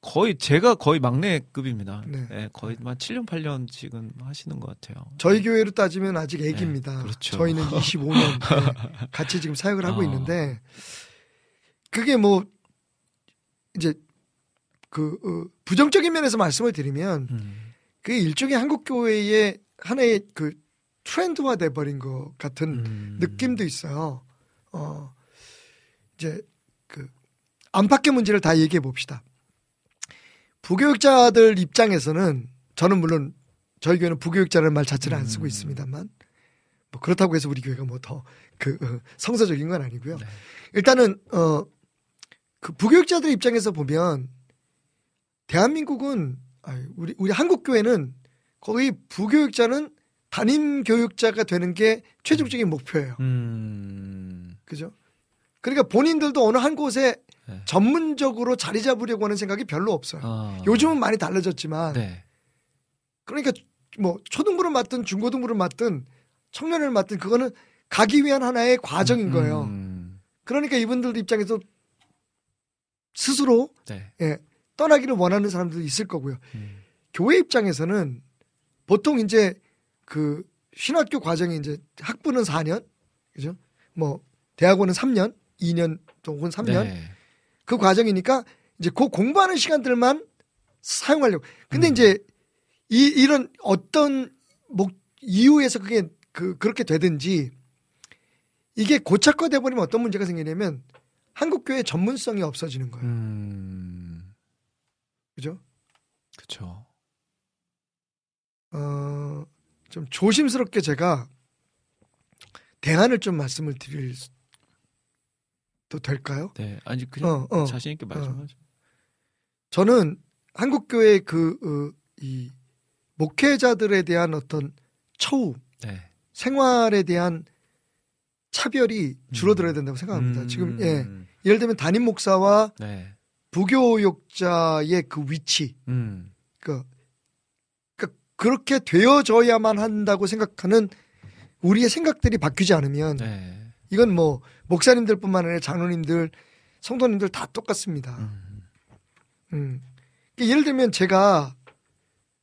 거의 제가 거의 막내급입니다. 네. 네, 거의 한 7년 8년 지금 하시는 것 같아요. 저희 교회로 따지면 아직 애기입니다. 네, 그렇죠. 저희는 (laughs) 25년 같이 지금 사역을 하고 어. 있는데 그게 뭐 이제 그 어, 부정적인 면에서 말씀을 드리면 음. 그게 일종의 한국 교회의 하나의 그 트렌드화 돼 버린 것 같은 음. 느낌도 있어요. 어 이제 그 안팎의 문제를 다 얘기해 봅시다. 부교육자들 입장에서는 저는 물론 저희 교회는 부교육자라는 말 자체를 안 쓰고 음. 있습니다만 뭐 그렇다고 해서 우리 교회가 뭐 더 그 성서적인 건 아니고요. 네. 일단은 어 그 부교육자들 입장에서 보면 대한민국은 아니, 우리 우리 한국 교회는 거의 부교육자는 담임 교육자가 되는 게 최종적인 목표예요. 음. 그죠? 그러니까 본인들도 어느 한 곳에 네. 전문적으로 자리 잡으려고 하는 생각이 별로 없어요. 아. 요즘은 많이 달라졌지만 네. 그러니까 뭐 초등부를 맡든 중고등부를 맡든 청년을 맡든 그거는 가기 위한 하나의 과정인 거예요. 음. 그러니까 이분들 입장에서 스스로 네. 예, 떠나기를 원하는 사람들도 있을 거고요. 음. 교회 입장에서는 보통 이제 그 신학교 과정이 이제 학부는 4년, 그죠? 뭐 대학원은 3년, 2년 혹은 3년 네. 그 과정이니까 이제 그 공부하는 시간들만 사용하려고. 근데 음. 이제 이 이런 어떤 목 이유에서 그게 그 그렇게 되든지 이게 고착화돼 버리면 어떤 문제가 생기냐면 한국 교회 전문성이 없어지는 거예요. 음. 그죠? 그렇죠. 어, 좀 조심스럽게 제가 대안을 좀 말씀을 드릴 도 될까요? 네. 아니 그냥 어, 어. 자신 있게 말씀하죠. 저는 한국 교회 그, 어, 이, 목회자들에 대한 어떤 처우, 네. 생활에 대한 차별이 줄어들어야 된다고 생각합니다. 음. 지금, 예. 예를 들면 담임 목사와 네. 부교육자의 그 위치, 음. 그, 그, 그렇게 되어져야만 한다고 생각하는 우리의 생각들이 바뀌지 않으면 네. 이건 뭐 목사님들뿐만 아니라 장로님들, 성도님들 다 똑같습니다. 음. 음. 그러니까 예를 들면 제가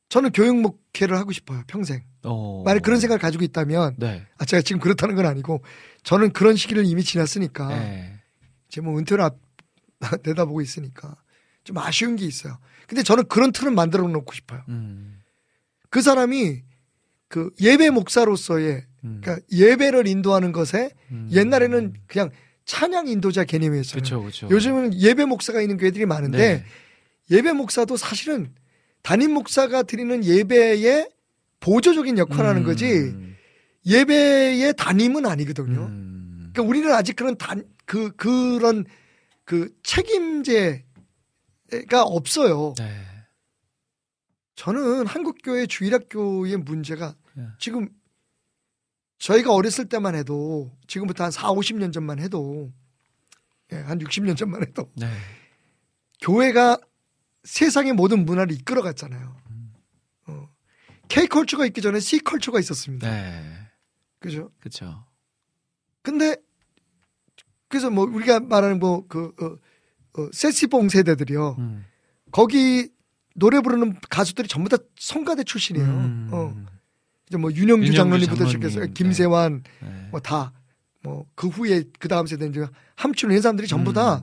저는 교육 목회를 하고 싶어요 평생. 어. 만약 그런 생각을 가지고 있다면 네. 아 제가 지금 그렇다는 건 아니고 저는 그런 시기를 이미 지났으니까 네. 이제 뭐 은퇴를 앞, (laughs) 내다보고 있으니까 좀 아쉬운 게 있어요. 근데 저는 그런 틀을 만들어 놓고 싶어요. 음. 그 사람이 그 예배 목사로서의 음. 그러니까 예배를 인도하는 것에 음. 옛날에는 그냥 찬양 인도자 개념이었어요. 요즘은 예배 목사가 있는 교회들이 많은데 네. 예배 목사도 사실은 담임 목사가 드리는 예배의 보조적인 역할을 하는 거지 음. 예배의 담임은 아니거든요. 음. 그러니까 우리는 아직 그런 단, 그, 그런 그 책임제가 없어요. 네. 저는 한국교회 주일학교의 문제가 네. 지금 저희가 어렸을 때만 해도 지금부터 한 4, 50년 전만 해도 예, 한 60년 전만 해도 네. 교회가 세상의 모든 문화를 이끌어 갔잖아요. 어. K 컬처가 있기 전에 C 컬처가 있었습니다. 네. 그죠? 그렇죠. 근데 그래서 뭐 우리가 말하는 뭐그 어, 어, 세시봉 세대들이요. 음. 거기 노래 부르는 가수들이 전부 다 성가대 출신이에요. 음. 어. 이제 뭐 윤영주 윤영주 장로님부터 장로님, 시작해서 김세환 네. 뭐다 뭐 그 후에 그 다음 세대 이제 함춘 이런 사람들이 전부 다 음.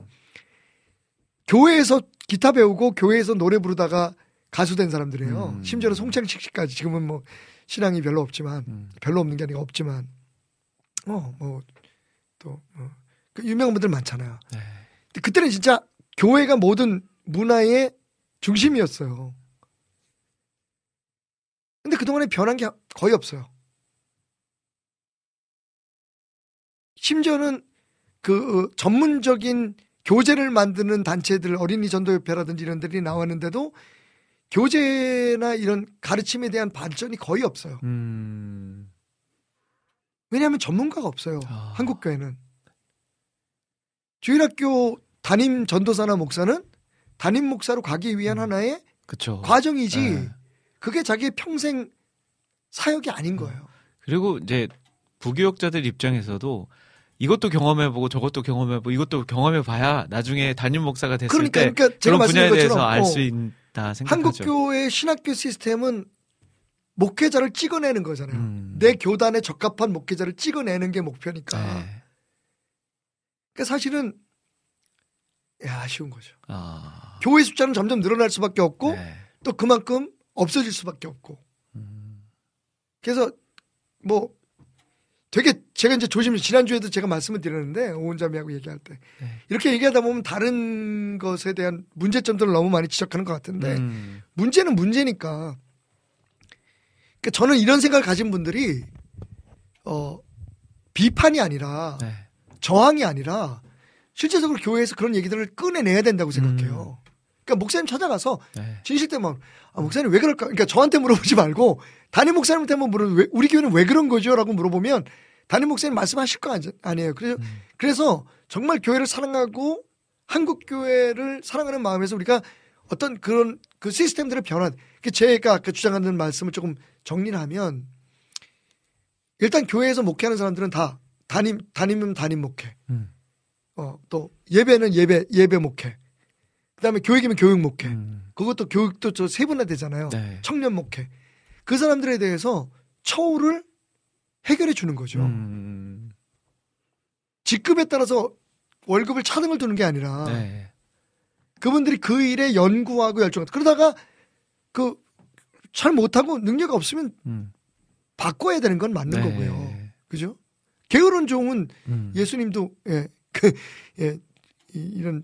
교회에서 기타 배우고 교회에서 노래 부르다가 가수 된 사람들이에요. 음. 심지어는 송창식 씨까지 지금은 뭐 신앙이 별로 없지만 음. 별로 없는 게 아니라 없지만 어뭐또 어. 그 유명한 분들 많잖아요. 네. 그때는 진짜 교회가 모든 문화의 중심이었어요. 근데 그동안에 변한 게 거의 없어요. 심지어는 그 어, 전문적인 교재를 만드는 단체들 어린이 전도협회라든지 이런 데들이 나왔는데도 교재나 이런 가르침에 대한 반전이 거의 없어요. 음. 왜냐하면 전문가가 없어요. 아. 한국 교회는 주일학교 담임 전도사나 목사는 담임 목사로 가기 위한 하나의 그렇죠. 과정이지 네. 그게 자기의 평생 사역이 아닌 거예요. 그리고 이제 부교육자들 입장에서도 이것도 경험해보고 저것도 경험해보고 이것도 경험해봐야 나중에 담임 목사가 됐을 그러니까, 때 그러니까 제가 그런 분야에 대해서 것처럼, 알 어, 수 있다 생각하죠. 한국 교회 신학교 시스템은 목회자를 찍어내는 거잖아요. 음. 내 교단에 적합한 목회자를 찍어내는 게 목표니까. 네. 그러니까 사실은 야, 아쉬운 거죠. 아. 교회 숫자는 점점 늘어날 수밖에 없고 네. 또 그만큼 없어질 수밖에 없고. 음. 그래서 뭐 되게 제가 이제 조심히 지난주에도 제가 말씀을 드렸는데 오은자매하고 얘기할 때 네. 이렇게 얘기하다 보면 다른 것에 대한 문제점들을 너무 많이 지적하는 것 같은데 음. 문제는 문제니까 그러니까 저는 이런 생각을 가진 분들이 어 비판이 아니라 네. 저항이 아니라 실제적으로 교회에서 그런 얘기들을 꺼내내야 된다고 생각해요. 그러니까 목사님 찾아가서 네. 진실 때만 아, 목사님 왜 그럴까? 그러니까 저한테 물어보지 말고 담임 목사님한테 한번 물어 왜 우리 교회는 왜 그런 거죠?라고 물어보면 담임 목사님 말씀하실 거 아니- 아니에요. 그래서 음. 그래서 정말 교회를 사랑하고 한국 교회를 사랑하는 마음에서 우리가 어떤 그런 그 시스템들의 변화, 그 제가 아까 주장하는 말씀을 조금 정리를 하면 일단 교회에서 목회하는 사람들은 다 담임 담임은 담임 목회, 음. 어또 예배는 예배 예배 목회, 그다음에 교육이면 교육 목회, 음. 그것도 교육도 저 세분화되잖아요. 네. 청년 목회. 그 사람들에 대해서 처우를 해결해 주는 거죠. 음. 직급에 따라서 월급을 차등을 두는 게 아니라 네. 그분들이 그 일에 연구하고 열중하다. 그러다가 그 잘 못하고 능력 없으면 음. 바꿔야 되는 건 맞는 네. 거고요. 그죠? 게으른 종은 음. 예수님도 예, 그, 예, 이- 이런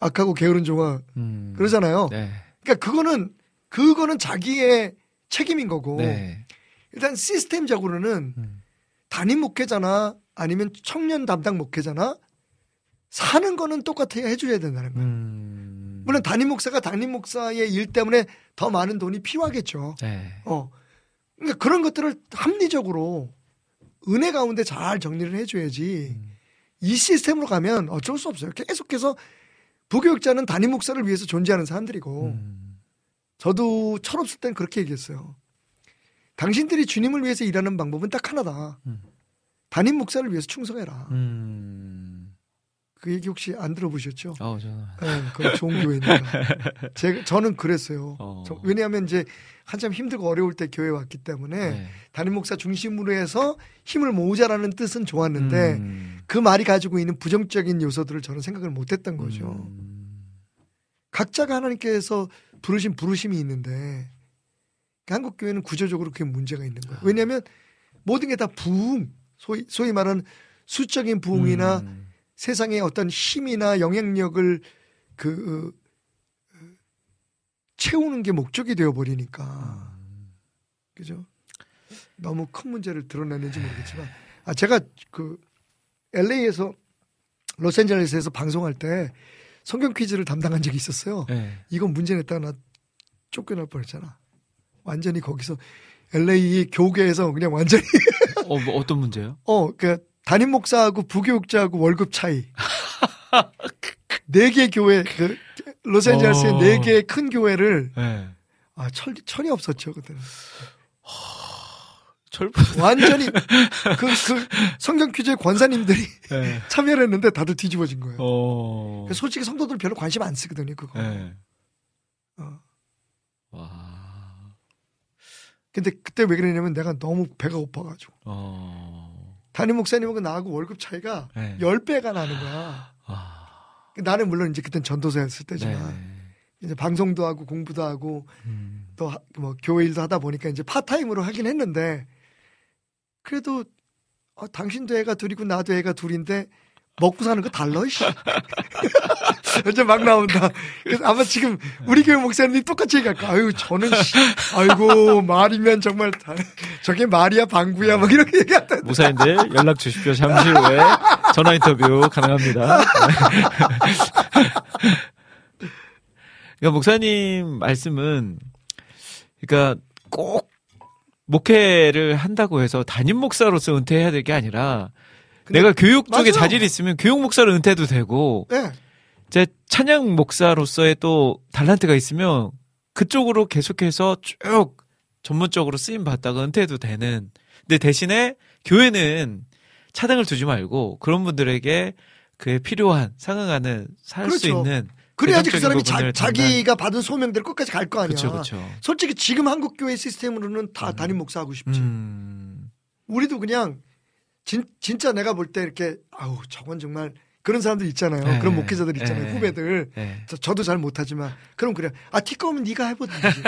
악하고 게으른 종아 음. 그러잖아요. 네. 그러니까 그거는 그거는 자기의 책임인 거고 네. 일단 시스템적으로는 음. 담임 목회자나 아니면 청년 담당 목회자나 사는 거는 똑같아야 해줘야 된다는 거예요. 음. 물론 담임 목사가 담임 목사의 일 때문에 더 많은 돈이 필요하겠죠. 네. 어. 그러니까 그런 것들을 합리적으로 은혜 가운데 잘 정리를 해줘야지 음. 이 시스템으로 가면 어쩔 수 없어요. 계속해서 부교육자는 담임 목사를 위해서 존재하는 사람들이고 음. 저도 철없을 땐 그렇게 얘기했어요. 당신들이 주님을 위해서 일하는 방법은 딱 하나다. 음. 담임 목사를 위해서 충성해라. 음. 그 얘기 혹시 안 들어보셨죠? 어, 저는. 네, 그건 좋은 교회니까. (laughs) 제가, 저는 그랬어요. 어. 저- 왜냐하면 이제 한참 힘들고 어려울 때 교회 에 왔기 때문에 네. 담임 목사 중심으로 해서 힘을 모으자라는 뜻은 좋았는데 음. 그 말이 가지고 있는 부정적인 요소들을 저는 생각을 못 했던 거죠. 음. 각자가 하나님께서 부르신 부르심이 있는데 한국 교회는 구조적으로 그게 문제가 있는 거예요. 왜냐하면 모든 게 다 부흥, 소위 소위 말하는 수적인 부흥이나 음. 세상의 어떤 힘이나 영향력을 그 어, 채우는 게 목적이 되어 버리니까 그죠? 너무 큰 문제를 드러냈는지 모르겠지만 아 제가 그 LA에서 로스앤젤레스에서 방송할 때 성경 퀴즈를 담당한 적이 있었어요. 네. 이건 문제 냈다가 나 쫓겨날 뻔했잖아. 완전히 거기서 LA 교계에서 그냥 완전히 (laughs) 어, 뭐 어떤 문제요? 어, 그 담임 목사하고 부교육자하고 월급 차이. (laughs) 네 개 교회 그 로스앤젤레스의 어. 네개큰 교회를 네. 아, 철 철이 없었죠, 그때는. 철 완전히 (laughs) 그, 그 성경 퀴즈의 권사님들이 네. 참여를 했는데 다들 뒤집어진 거예요. 어. 솔직히 성도들 별로 관심 안 쓰거든요, 그거. 네. 어. 와. 근데 그때 왜 그러냐면 내가 너무 배가 고파가지고. 어. 담임 목사님하고 나하고 월급 차이가 네. 10배가 나는 거야. 와. 나는 물론 이제 그땐 전도사였을 때지만 네. 이제 방송도 하고 공부도 하고 음. 또뭐 교회 일도 하다 보니까 이제 part time으로 하긴 했는데 그래도 어, 당신도 애가 둘이고 나도 애가 둘인데 먹고 사는 거 달라 씨. (laughs) 이제 막 나온다. 그래서 아마 지금 우리 교회 목사님이 똑같이 얘기할 거야. 아유 저는 씨, 아이고 말이면 정말 다, 저게 말이야 방구야 막 이렇게 얘기한다. 무사인들 연락 주십시오. 잠시 후에 전화 인터뷰 가능합니다. 그러니까 목사님 말씀은 그러니까 꼭 목회를 한다고 해서 담임 목사로서 은퇴해야 될 게 아니라 내가 교육 쪽에 맞아요. 자질이 있으면 교육 목사로 은퇴해도 되고 네. 제 찬양 목사로서의 또 달란트가 있으면 그쪽으로 계속해서 쭉 전문적으로 쓰임 받다가 은퇴해도 되는. 근데 대신에 교회는 차등을 두지 말고 그런 분들에게 그에 필요한 상응하는 살수 그렇죠. 있는 그래야지 그 사람이 자, 기가 받은 소명대로 끝까지 갈 거 아니야. 그렇죠, 그렇죠. 솔직히 지금 한국 교회 시스템으로는 다 음. 담임 목사 하고 싶지. 음, 우리도 그냥 진, 진짜 내가 볼 때 이렇게 아우 저건 정말 그런 사람들 있잖아요. 네. 그런 목회자들 있잖아요. 네. 후배들. 네. 저, 저도 잘 못하지만 그럼 그래. 아 티꺼우면 네가 해보든지.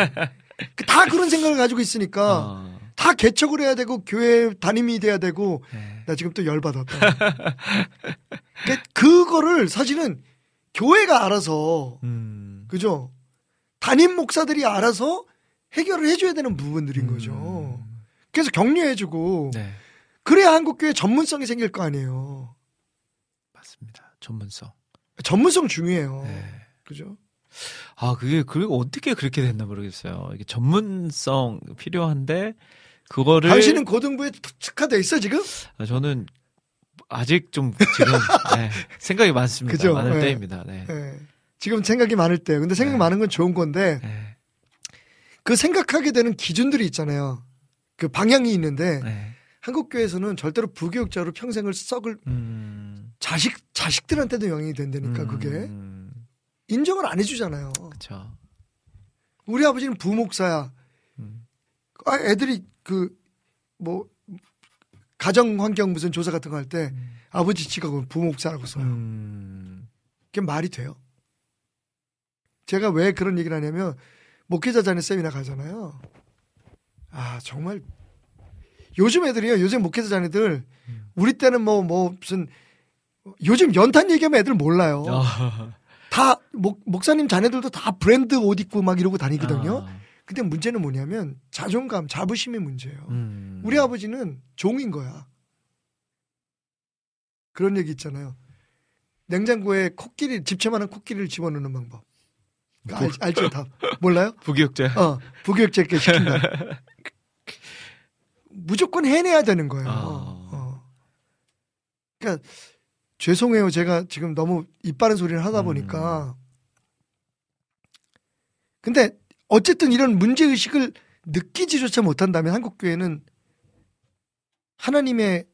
그다 그런 생각을 가지고 있으니까 어, 다 개척을 해야 되고 교회 담임이 돼야 되고 네. 나 지금 또 열받았다. 그- 그거를 사실은 교회가 알아서 음, 그죠? 담임 목사들이 알아서 해결을 해줘야 되는 부분들인 거죠. 음, 그래서 격려해주고 네, 그래야 한국교회 전문성이 생길 거 아니에요. 맞습니다. 전문성. 전문성 중요해요. 네. 그죠? 아, 그게, 그게 어떻게 그렇게 됐나 모르겠어요. 이게 전문성 필요한데, 그거를. 당신은 고등부에 특화돼 있어 지금? 아, 저는 아직 좀 지금, (laughs) 네, 생각이 많습니다. 그죠? 많을 네. 때입니다. 네. 예. 지금 생각이 많을 때. 근데 생각 네. 많은 건 좋은 건데 네. 그 생각하게 되는 기준들이 있잖아요. 그 방향이 있는데 네. 한국 교회에서는 절대로 부교육자로 평생을 썩을 음. 자식 자식들한테도 영향이 된다니까 그게 음, 인정을 안 해주잖아요. 그쵸. 우리 아버지는 부목사야. 음. 아, 애들이 그 뭐 가정 환경 무슨 조사 같은 거 할 때 아버지 지각은 부목사라고 써요. 음. 그게 말이 돼요? 제가 왜 그런 얘기를 하냐면 목회자 자녀 세미나 가잖아요. 아 정말 요즘 애들이요. 요즘 목회자 자녀들 우리 때는 뭐뭐 무슨 요즘 연탄 얘기하면 애들 몰라요. 아. 다 목, 목사님 자녀들도 다 브랜드 옷 입고 막 이러고 다니거든요. 아. 근데 문제는 뭐냐면 자존감, 자부심의 문제예요. 음. 우리 아버지는 종인 거야. 그런 얘기 있잖아요. 냉장고에 코끼리 집채만한 코끼리를 집어넣는 방법. 그 알, 알죠 다 몰라요? (laughs) 부기역자. 어 부교육자께 시킨다. (laughs) 무조건 해내야 되는 거예요. 아. 어. 그러니까 죄송해요. 제가 지금 너무 입 바른 소리를 하다 보니까. 근데 어쨌든 이런 문제 의식을 느끼지조차 못한다면 한국 교회는 하나님의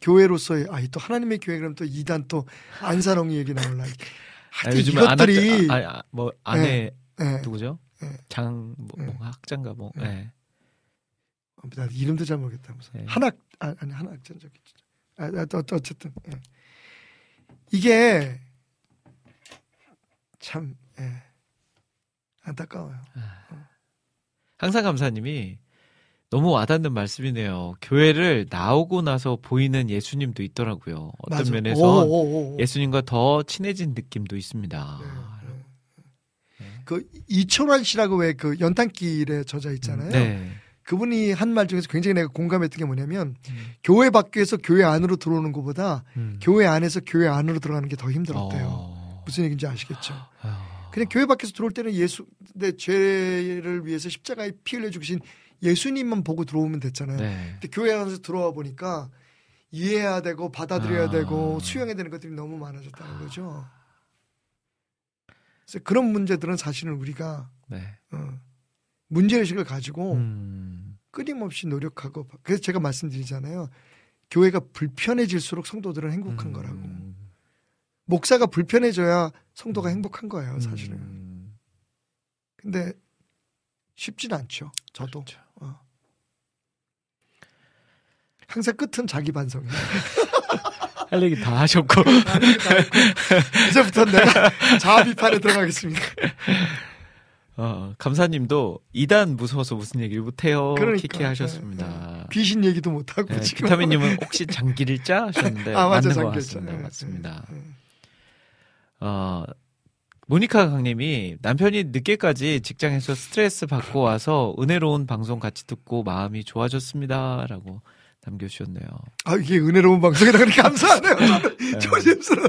교회로서의 아또 하나님의 교회 그럼 또 이단 또 안사롱이 얘기 나올라. 아, 요즘에 이것들이 안 학, 아, 아, 뭐 아내 예. 누구죠? 네. 장 뭐, 네. 뭐 학장가 뭐. 네. 네. 어, 나 이름도 잘 모르겠다. 무슨 네. 한학 아, 아니 한학전 저기 아, 아, 또, 또 어쨌든 예. 이게 참 예. 안타까워요. 항상 감사님이 너무 와닿는 말씀이네요. 교회를 나오고 나서 보이는 예수님도 있더라고요. 어떤 맞아. 면에서 오, 오, 오. 예수님과 더 친해진 느낌도 있습니다. 그 이철환 씨라고 왜 그 연탄길의 저자 있잖아요. 네. 그분이 한 말 중에서 굉장히 내가 공감했던 게 뭐냐면 음. 교회 밖에서 교회 안으로 들어오는 것보다 음. 교회 안에서 교회 안으로 들어가는 게 더 힘들었대요. 어. 무슨 얘기인지 아시겠죠? 아. 그냥 교회 밖에서 들어올 때는 예수 내 죄를 위해서 십자가에 피 흘려 죽으신 예수님만 보고 들어오면 됐잖아요. 네. 근데 교회 안에서 들어와 보니까 이해해야 되고 받아들여야 아. 되고 수용해야 되는 것들이 너무 많아졌다는 거죠. 그래서 그런 문제들은 사실은 우리가 네. 어, 문제의식을 가지고 음. 끊임없이 노력하고 그래서 제가 말씀드리잖아요. 교회가 불편해질수록 성도들은 행복한 음. 거라고. 목사가 불편해져야 성도가 행복한 거예요, 사실은. 음. 근데 쉽진 않죠. 저도. 그렇죠. 어. 항상 끝은 자기 반성이에요. (laughs) 할 얘기 다 하셨고. 이제부터 내가 자아 비판에 들어가겠습니다. (laughs) 어, 감사님도 이단 무서워서 무슨 얘기를 못해요. 그러니까. 키키 하셨습니다. 귀신 얘기도 못 하고 네, 지금. 비타민님은 혹시 장기일자 하셨는데 (laughs) 아, 맞아, 맞는 것 장기일자. 같습니다. 네, 맞습니다. 네, 네. 어, 모니카 강님이 남편이 늦게까지 직장에서 스트레스 받고 와서 은혜로운 방송 같이 듣고 마음이 좋아졌습니다라고 남겨주셨네요. 아 이게 은혜로운 방송이라 그러니 감사하네요. (laughs) 저는 네. 조심스러워.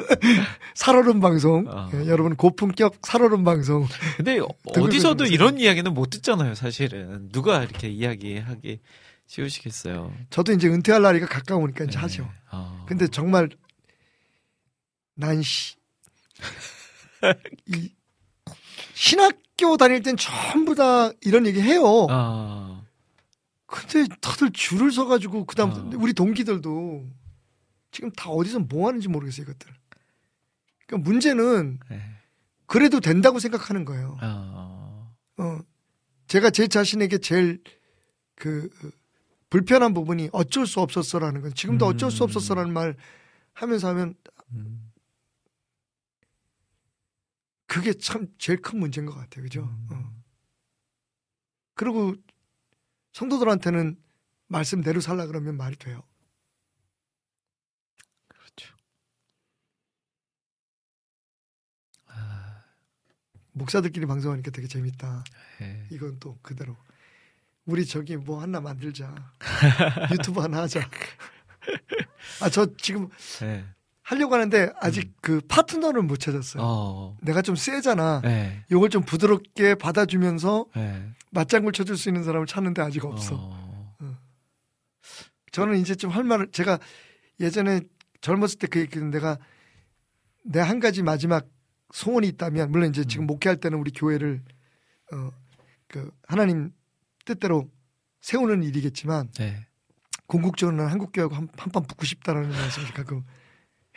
살얼음 방송. 어. 예, 여러분 고품격 살얼음 방송. 근데 (laughs) 어디서도 이런 이야기는 못 듣잖아요, 사실은. 누가 이렇게 이야기하기 쉬우시겠어요. 저도 이제 은퇴할 날이가 가까우니까 이제 네. 하죠. 어. 근데 정말 난 시, 이 신학교 다닐 땐 전부 다 이런 얘기 해요. 아, 근데 다들 줄을 서가지고 그다음 어. 우리 동기들도 지금 다 어디서 뭐 하는지 모르겠어요 이것들. 그러니까 문제는 네. 그래도 된다고 생각하는 거예요. 어, 어, 제가 제 자신에게 제일 그 어, 불편한 부분이 어쩔 수 없었어라는 건 지금도 음. 어쩔 수 없었어라는 말 하면서 하면 음, 그게 참 제일 큰 문제인 것 같아요. 그죠? 음. 어. 그리고 성도들한테는 말씀대로 살라 그러면 말이 돼요. 그렇죠. 아, 목사들끼리 방송하니까 되게 재밌다. 네. 이건 또 그대로. 우리 저기 뭐 하나 만들자. (laughs) 유튜브 하나 하자. (laughs) 아, 저 지금 네. 하려고 하는데 아직 그 파트너를 못 찾았어요. 어, 내가 좀 세잖아. 네. 요걸 좀 부드럽게 받아주면서 네. 맞장구 쳐줄 수 있는 사람을 찾는데 아직 없어. 어, 저는 이제 좀 할 말을 제가 예전에 젊었을 때 그 얘기는 내가 내 한 가지 마지막 소원이 있다면 물론 이제 지금 목회할 때는 우리 교회를 어 그 하나님 뜻대로 세우는 일이겠지만 네. 궁극적으로는 한국 교회하고 한판 붙고 싶다라는 말씀을 가끔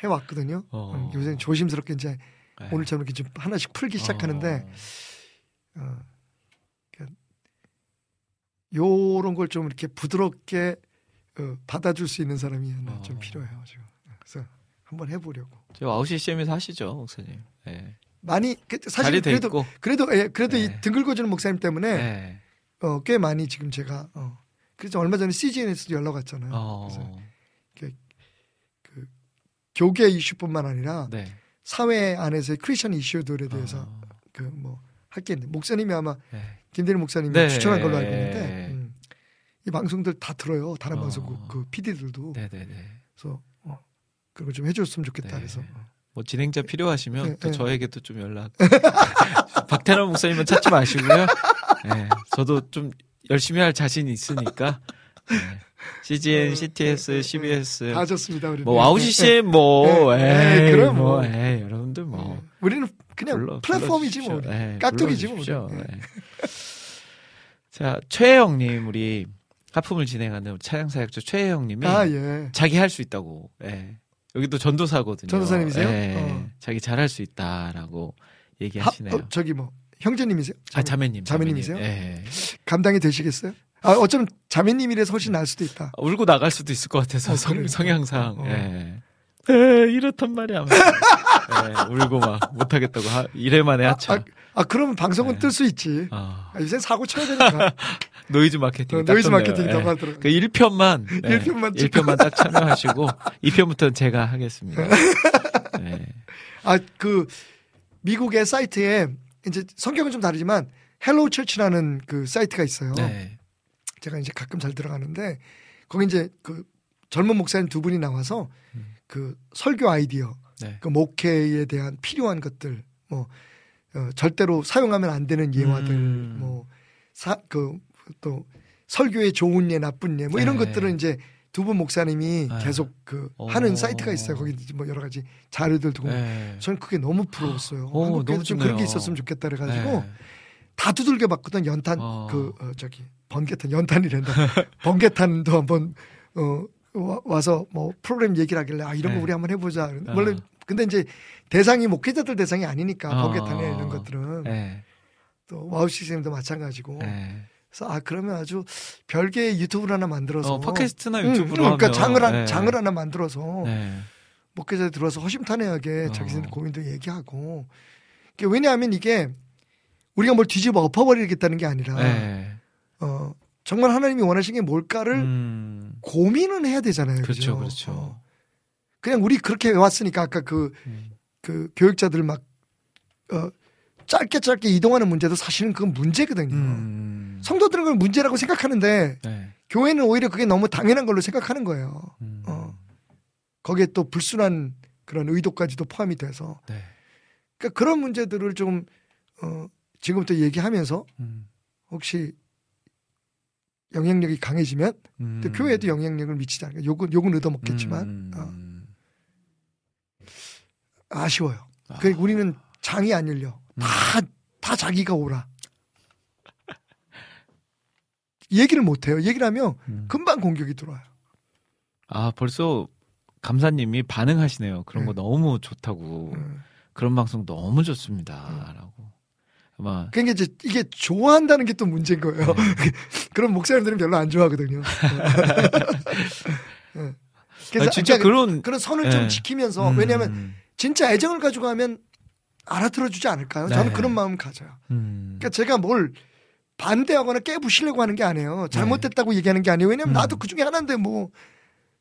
해왔거든요. 어. 음, 요새 조심스럽게 이제 네. 오늘처럼 이렇게 좀 하나씩 풀기 시작하는데 어, 어, 그러니까 요런 걸 좀 이렇게 부드럽게 어, 받아줄 수 있는 사람이 하나 좀 어. 필요해요 지금. 그래서 한번 해보려고. 저 아웃 CCM에서 하시죠, 목사님. 네. 많이 그, 사실 그래도 있고. 그래도 예, 그래도 네. 이등 긁어주는 목사님 때문에 네. 어, 꽤 많이 지금 제가 어, 그래서 얼마 전에 CGN에서도 연락 왔잖아요. 어, 그래서 그 교계 이슈뿐만 아니라 네. 사회 안에서의 크리스천 이슈들에 대해서 어, 그뭐 할 게 있는데 목사님이 아마 네. 김대일 목사님이 네. 추천한 걸로 알고 있는데 음, 이 방송들 다 들어요. 다른 어. 방송국 그 PD들도 네네네. 그래서 어, 그런 거좀 해줬으면 좋겠다 네. 그래서 어. 뭐 진행자 필요하시면 네, 또 네. 저에게도 좀 연락. (laughs) 박태남 목사님은 찾지 마시고요. 네, 저도 좀 열심히 할 자신이 있으니까. 네. CGN, CTS, CBS, 다 좋습니다. 우리 뭐 와우 CCM 뭐, 네, 에이, 그럼 뭐, 뭐. 에이, 여러분들 뭐. 우리는 그냥 불러- 플랫폼이지 뭐 불러주십시오. 우리. 네, 깍두기지 뭐. 네. (laughs) 자, 최혜영님, 우리 하품을 진행하는 차양사역자 최혜영님이 아 예. 자기 할 수 있다고. 예. 여기도 전도사거든요. 전도사님이세요? 예. 어. 자기 잘할 수 있다라고 하, 얘기하시네요. 어, 저기 뭐 형제님이세요? 아, 자매님. 자매님이세요? 예. 감당이 되시겠어요? 아 어쩌면 자매님이라서 훨씬 나을 수도 있다. 울고 나갈 수도 있을 것 같아서 어, 성, 그러니까. 성향상. 어, 어. 예. 에, 이렇단 말이야. 예, 울고 막 못하겠다고 하, 1회만에 하차. 아, 아 그러면 방송은 네. 뜰수 있지. 아, 아, 요새 사고 쳐야 되니까. 노이즈 마케팅. 어, 노이즈 마케팅이 더 많이 들어가요. 그 1편만. 네, 1편만 찍고. 1편만 딱 참여하시고, 2편부터는 제가 하겠습니다. 네. (laughs) 아 그 미국의 사이트에 이제 성격은 좀 다르지만 Hello Church라는 그 사이트가 있어요. 네. 제가 이제 가끔 잘 들어가는데 거기 이제 그 젊은 목사님 두 분이 나와서 그 설교 아이디어, 네. 그 목회에 대한 필요한 것들, 뭐 어, 절대로 사용하면 안 되는 예화들, 음. 뭐사그또 설교의 좋은 예, 나쁜 예, 뭐 이런 네. 것들은 이제 두 분 목사님이 네. 계속 그 오. 하는 사이트가 있어요. 거기 뭐 여러 가지 자료들 두고. 네. 저는 그게 너무 부러웠어요. 오, 한국에도 너무 좀. 그런 게 있었으면 좋겠다 그래가지고 네. 다 두들겨 봤거든. 연탄 어. 그 어, 저기 번개탄 연탄이란다. (laughs) 번개탄도 한번 어 와, 와서 뭐 프로그램 얘기를 하길래 아 이런 거 네. 우리 한번 해보자. 어. 원래 근데 이제 대상이 목회자들 대상이 아니니까 어. 번개탄이나 이런 것들은 네. 또 와우 시스템도 마찬가지고. 네. 그래서 아 그러면 아주 별개의 유튜브를 하나 만들어서 어, 팟캐스트나 응, 유튜브로 그러니까 하면 장을 한, 네. 장을 하나 만들어서 네. 목회자들 들어서 허심탄회하게 어. 자기들 고민도 얘기하고 왜냐하면 이게 우리가 뭘 뒤집어 엎어버리겠다는 게 아니라 네. 어, 정말 하나님이 원하시는 게 뭘까를 음, 고민은 해야 되잖아요. 그렇죠, 그죠? 그렇죠. 어. 그냥 우리 그렇게 왔으니까 아까 그, 음. 그 교육자들 막 어, 짧게 짧게 이동하는 문제도 사실은 그건 문제거든요. 음, 성도들은 그걸 문제라고 생각하는데 네. 교회는 오히려 그게 너무 당연한 걸로 생각하는 거예요. 음, 어. 거기에 또 불순한 그런 의도까지도 포함이 돼서 네. 그러니까 그런 문제들을 좀 어, 지금부터 얘기하면서 음, 혹시 영향력이 강해지면 음. 또 교회에도 영향력을 미치지 않을까. 욕은 욕은 얻어먹겠지만 음, 어, 음. 아쉬워요. 아. 그 우리는 장이 안 열려. 다 다 자기가 오라. 얘기를 못 해요. 얘기를 하면 음. 금방 공격이 들어와요. 아 벌써 감사님이 반응하시네요. 그런 거 네. 너무 좋다고 음. 그런 방송 너무 좋습니다라고 아마 그러니까 이제 이게 좋아한다는 게 또 문제인 거예요. 네. (laughs) 그런 목사님들은 별로 안 좋아하거든요. 예. (laughs) 그래서 아, 진짜 그러니까 그런 그런 선을 예. 좀 지키면서 음, 왜냐하면 진짜 애정을 가지고 하면 알아들어 주지 않을까요? 저는 네. 그런 마음 가져요. 음, 그러니까 제가 뭘 반대하거나 깨부시려고 하는 게 아니에요. 잘못됐다고 얘기하는 게 아니에요. 왜냐면 네. 음. 나도 그 중에 하나인데 뭐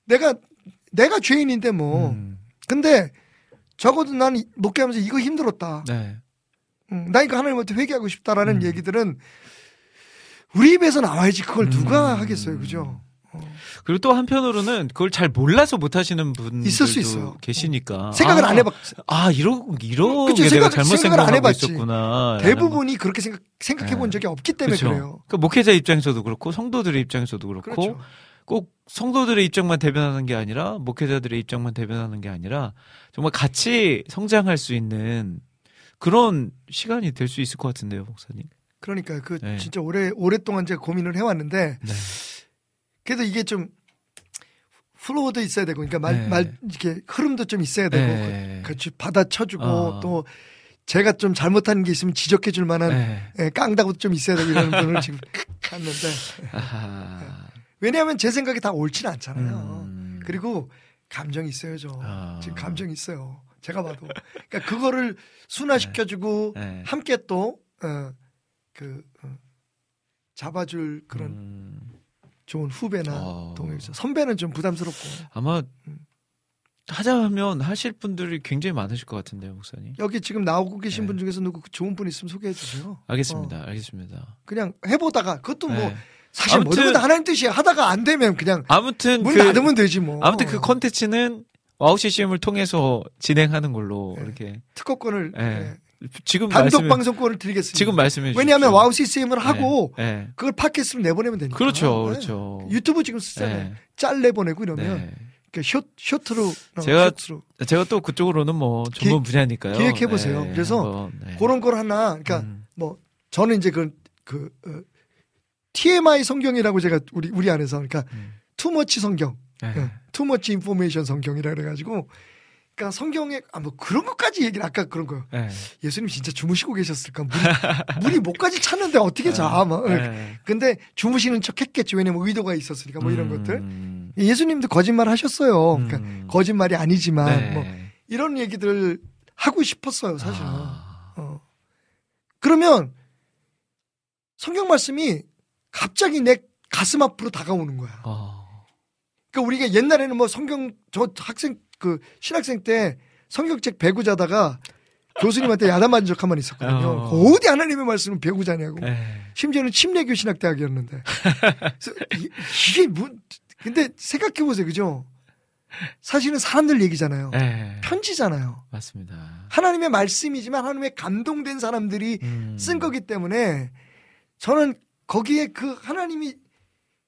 내가 내가 죄인인데 뭐. 음, 근데 적어도 난 이- 목회하면서 이거 힘들었다. 네. 음, 나 이거 하나님한테 회개하고 싶다라는 음. 얘기들은 우리 입에서 나와야지 그걸 누가 음. 하겠어요, 그죠? 그리고 또 한편으로는 그걸 잘 몰라서 못 하시는 분들도 있을 수 있어요. 계시니까 생각을 아, 안 해봤. 아 이러 이런 그쵸, 게 내가 생각- 잘못 생각을 안 해봤지. 있었구나. 대부분이 그렇게 생각 생각해 본 네. 적이 없기 때문에 그렇죠. 그래요 그러니까 목회자 입장에서도 그렇고 성도들의 입장에서도 그렇고 그렇죠. 꼭 성도들의 입장만 대변하는 게 아니라 목회자들의 입장만 대변하는 게 아니라 정말 같이 성장할 수 있는 그런 시간이 될 수 있을 것 같은데요, 목사님. 그러니까 그 네. 진짜 오래 오랫동안 제가 고민을 해왔는데 네. 그래도 이게 좀 플로우도 있어야 되고, 그러니까 말, 네. 말 이렇게 흐름도 좀 있어야 되고, 네. 같이 받아쳐주고 어. 또 제가 좀 잘못하는 게 있으면 지적해 줄 만한 네. 예, 깡다구도 좀 있어야 되고 이런 분을 지금 (laughs) 찾는데 아하. 왜냐하면 제 생각이 다 옳지는 않잖아요. 음. 그리고 감정이 있어야죠. 아. 지금 감정이 있어요. 제가 봐도. 그러니까 그거를 순화시켜주고 네. 함께 또, 어, 그, 어, 잡아줄 그런 음. 좋은 후배나 어. 동료죠. 선배는 좀 부담스럽고. 아마 음. 하자 하면 하실 분들이 굉장히 많으실 것 같은데요, 목사님. 여기 지금 나오고 계신 네. 분 중에서 누구 좋은 분 있으면 소개해 주세요. 알겠습니다. 알겠습니다. 그냥 해보다가 그것도 뭐 네. 사실 아무튼- 뭐든 하나님 뜻이 하다가 안 되면 그냥 아무튼 문 그 닫으면 되지 뭐. 아무튼 그 컨텐츠는 와우 CCM을 통해서 진행하는 걸로 네. 이렇게 특허권을 네. 예, 지금 단독 말씀해 방송권을 드리겠습니다. 지금 말씀해 주십시오. 왜냐하면 와우 CCM을 네. 하고 네. 그걸 팟캐스트로 내보내면 되니까. 그렇죠, 네. 그렇죠. 유튜브 지금 쓰잖아요. 네. 짤 내보내고 이러면 네. 그러니까 쇼 쇼트로 어, 제가 쇼트로 제가 또 그쪽으로는 뭐 전문 분야니까요. 기획해 보세요. 그래서 한번, 네. 그런 걸 하나 그러니까 음. 뭐 저는 이제 그, 그 어, TMI 성경이라고 제가 우리 우리 안에서 그러니까 음. too much 성경, 네. too much information 성경이라 그래가지고 그러니까 성경에 아 뭐 그런 것까지 얘기를 아까 그런 거요. 네. 예수님 진짜 주무시고 계셨을까? 물이, 물이 목까지 찼는데 어떻게 자? 막. 네. 근데 주무시는 척 했겠지. 왜냐면 의도가 있었으니까 뭐 이런 음. 것들. 예수님도 거짓말 하셨어요. 그러니까 음. 거짓말이 아니지만 네. 뭐 이런 얘기들을 하고 싶었어요, 사실은. 아. 어. 그러면 성경 말씀이 갑자기 내 가슴 앞으로 다가오는 거야. 어. 그러니까 우리가 옛날에는 뭐 성경 저 학생 그 신학생 때 성경책 배구 자다가 교수님한테 야단 맞은 적 한 번 있었거든요. 어. 그 어디 하나님의 말씀을 배구 자냐고. 네. 심지어는 침례교 신학대학이었는데. 이- 이게 뭐 근데 생각해 보세요, 그죠? 사실은 사람들 얘기잖아요. 네. 편지잖아요. 맞습니다. 하나님의 말씀이지만 하나님의 감동된 사람들이 음. 쓴 거기 때문에 저는 거기에 그 하나님이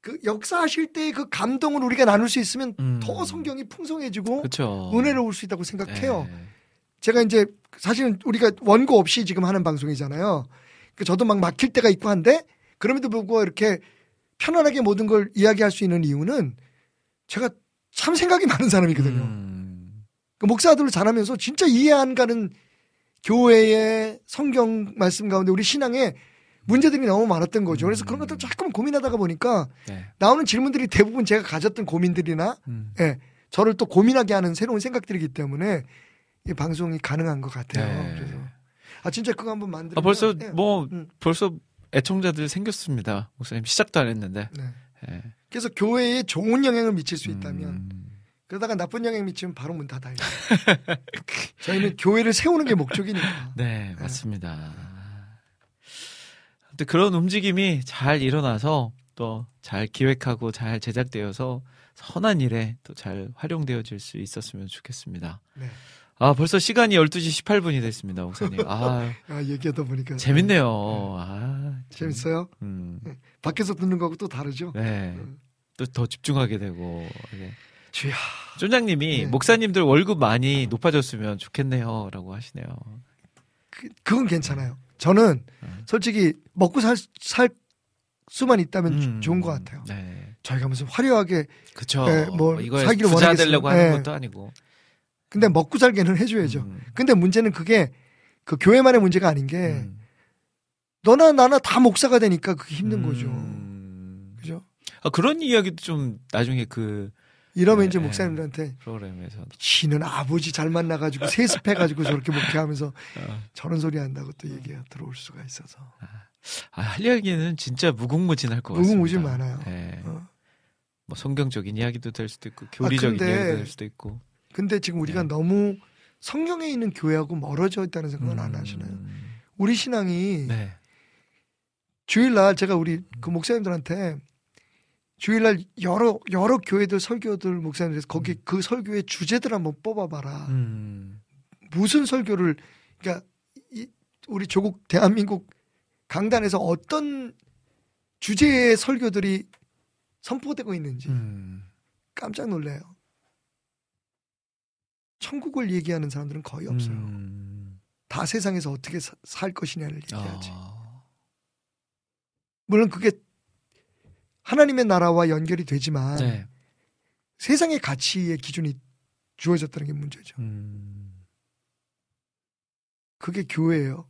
그 역사하실 때그 감동을 우리가 나눌 수 있으면 음. 더 성경이 풍성해지고 그렇죠. 은혜로울 수 있다고 생각해요. 네. 제가 이제 사실은 우리가 원고 없이 지금 하는 방송이잖아요. 그 저도 막 막힐 때가 있고 한데 그럼에도 불구하고 이렇게 편안하게 모든 걸 이야기할 수 있는 이유는 제가 참 생각이 많은 사람이거든요. 음. 그 목사들을 잘하면서 진짜 이해 안 가는 교회의 성경 말씀 가운데 우리 신앙에 문제들이 너무 많았던 거죠. 그래서 그런 것들 조금 고민하다가 보니까 네. 나오는 질문들이 대부분 제가 가졌던 고민들이나 음. 예, 저를 또 고민하게 하는 새로운 생각들이기 때문에 이 방송이 가능한 것 같아요. 네. 그래서 아 진짜 그거 한번 만들면 아, 벌써 예, 뭐 음. 벌써 애청자들 생겼습니다. 목사님 시작도 안 했는데. 네. 예. 그래서 교회에 좋은 영향을 미칠 수 있다면 음. 그러다가 나쁜 영향 미치면 바로 문 닫아요. (laughs) 저희는 교회를 세우는 게 목적이니까. 네, 맞습니다. 근데 그런 움직임이 잘 일어나서 또 잘 기획하고 잘 제작되어서 선한 일에 또 잘 활용되어질 수 있었으면 좋겠습니다. 네. 아, 벌써 시간이 12시 18분이 됐습니다, 목사님. 아, (laughs) 아, 얘기하다 보니까 재밌네요. 아, 참. 재밌어요. 음, 밖에서 듣는 거하고 또 다르죠. 네. 또더 집중하게 되고. 네. 주야. 쫀장님이 네. 목사님들 월급 많이 높아졌으면 좋겠네요. 라고 하시네요. 그, 그건 괜찮아요. 저는 음. 솔직히 먹고 살, 살 수만 있다면 주- 음, 좋은 것 같아요. 네. 저희가 무슨 화려하게 그쵸. 네, 뭐 살기를 부자. 되려고 하는 네. 것도 아니고. 근데 먹고 살게는 해줘야죠. 음, 근데 문제는 그게 그 교회만의 문제가 아닌 게 음. 너나 나나 다 목사가 되니까 그게 힘든 거죠. 음. 그죠? 아, 그런 이야기도 좀 나중에 그 이러면 네, 이제 네. 목사님들한테 프로그램에서 지는 아버지 잘 만나가지고 세습해가지고 저렇게 목회하면서 (laughs) 어, 저런 소리 한다고 또 얘기가 들어올 수가 있어서 아, 할 이야기는 진짜 무궁무진할 것 같습니다. 무궁무진 많아요. 네. 어. 뭐 성경적인 이야기도 될 수도 있고 교리적인 근데 이야기도 될 수도 있고. 근데 지금 우리가 네. 너무 성경에 있는 교회하고 멀어져 있다는 생각은 안 하시나요? 음, 우리 신앙이 네. 주일날 제가 우리 그 목사님들한테 주일날 여러 여러 교회들 설교들 목사님들 거기 그 설교의 주제들 한번 뽑아봐라. 음. 무슨 설교를 그러니까 이, 우리 조국 대한민국 강단에서 어떤 주제의 설교들이 선포되고 있는지 음. 깜짝 놀래요. 천국을 얘기하는 사람들은 거의 없어요. 음. 다 세상에서 어떻게 사- 살 것이냐를 얘기하지. 아. 물론 그게 하나님의 나라와 연결이 되지만 네. 세상의 가치의 기준이 주어졌다는 게 문제죠. 음. 그게 교회예요.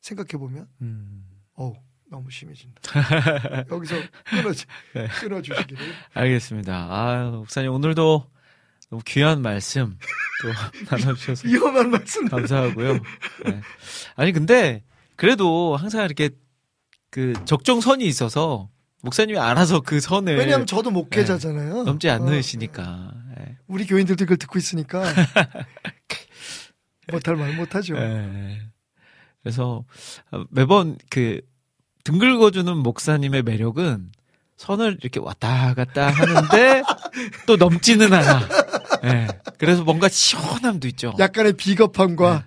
생각해 보면, 음. 어우 너무 심해진다. (laughs) 여기서 끊어 네. 끊어주시기를. 알겠습니다. 아, 목사님 오늘도 너무 귀한 말씀 또 (laughs) 나눠주셔서 위험한 말씀. 감사하고요. 네. 아니 근데 그래도 항상 이렇게 그 적정선이 있어서 목사님이 알아서 그 선을 왜냐하면 저도 목회자잖아요. 넘지 어, 않으시니까. 네. 우리 교인들도 이걸 듣고 있으니까 (laughs) 못할 말 못하죠. 네. 그래서 매번 그 등글거주는 목사님의 매력은 선을 이렇게 왔다 갔다 하는데 (laughs) 또 넘지는 않아. 네. 그래서 뭔가 시원함도 있죠. 약간의 비겁함과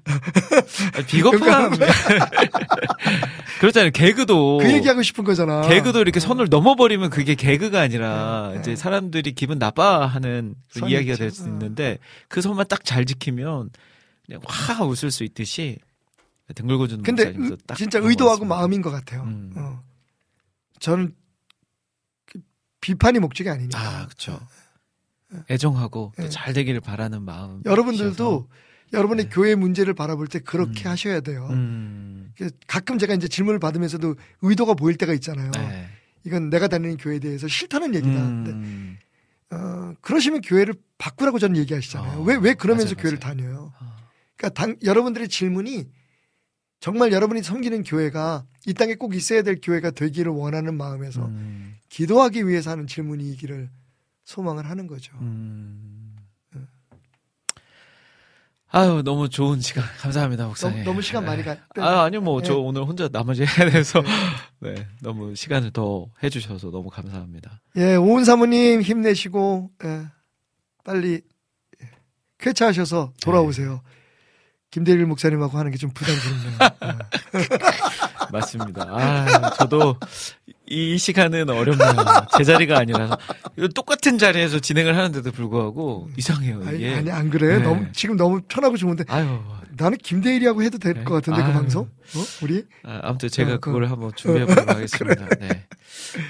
아니, 비겁함. (laughs) 그렇잖아요. 개그도 그 얘기하고 싶은 거잖아. 개그도 이렇게 선을 넘어버리면 그게 개그가 아니라 네. 이제 사람들이 기분 나빠하는 이야기가. 될수 어. 있는데 그 선만 딱 잘 지키면 그냥 확 웃을 수 있듯이 등글거주는 근데 목사님도 의- 딱 진짜 의도하고. 마음인 것 같아요. 음. 어. 저는 그 비판이 목적이 아니니까. 아, 그렇죠. 애정하고 또 네. 잘 되기를 바라는 마음. 여러분들도 여러분의 네. 교회 문제를 바라볼 때 그렇게 음. 하셔야 돼요. 음. 그래서 가끔 제가 이제 질문을 받으면서도 의도가 보일 때가 있잖아요. 네. 이건 내가 다니는 교회에 대해서 싫다는 얘기다. 근데 음. 어, 그러시면 교회를 바꾸라고 저는 얘기하시잖아요. 어, 왜, 왜 그러면서 맞아요, 교회를 맞아요. 다녀요? 어. 그러니까 당, 여러분들의 질문이 정말 여러분이 섬기는 교회가 이 땅에 꼭 있어야 될 교회가 되기를 원하는 마음에서 음. 기도하기 위해서 하는 질문이기를 소망을 하는 거죠. 음. 아유 너무 좋은 시간 감사합니다 목사님. 너무, 너무 시간 많이 가. 아 아니요 뭐저 네. 오늘 혼자 나머지 해야 돼서 (laughs) 네 너무 시간을 더 해주셔서 너무 감사합니다. 예, 오은 사모님 힘내시고 예, 빨리 예, 쾌차하셔서 돌아오세요. 김대일 목사님하고 하는 게 좀 부담스럽네요. 예. (laughs) 맞습니다. 아 저도 이 시간은 어렵네요. 제 자리가 아니라서 똑같은 자리에서 진행을 하는데도 불구하고 이상해요 아니, 이게. 아니 안 그래. 네. 너무 지금 너무 편하고 좋은데 아유, 나는 김대일이하고 해도 될것 같은데 그 아유. 방송? 어? 우리? 아, 아무튼 제가 어, 그걸 그- 한번 준비해 보도록 하겠습니다. 네.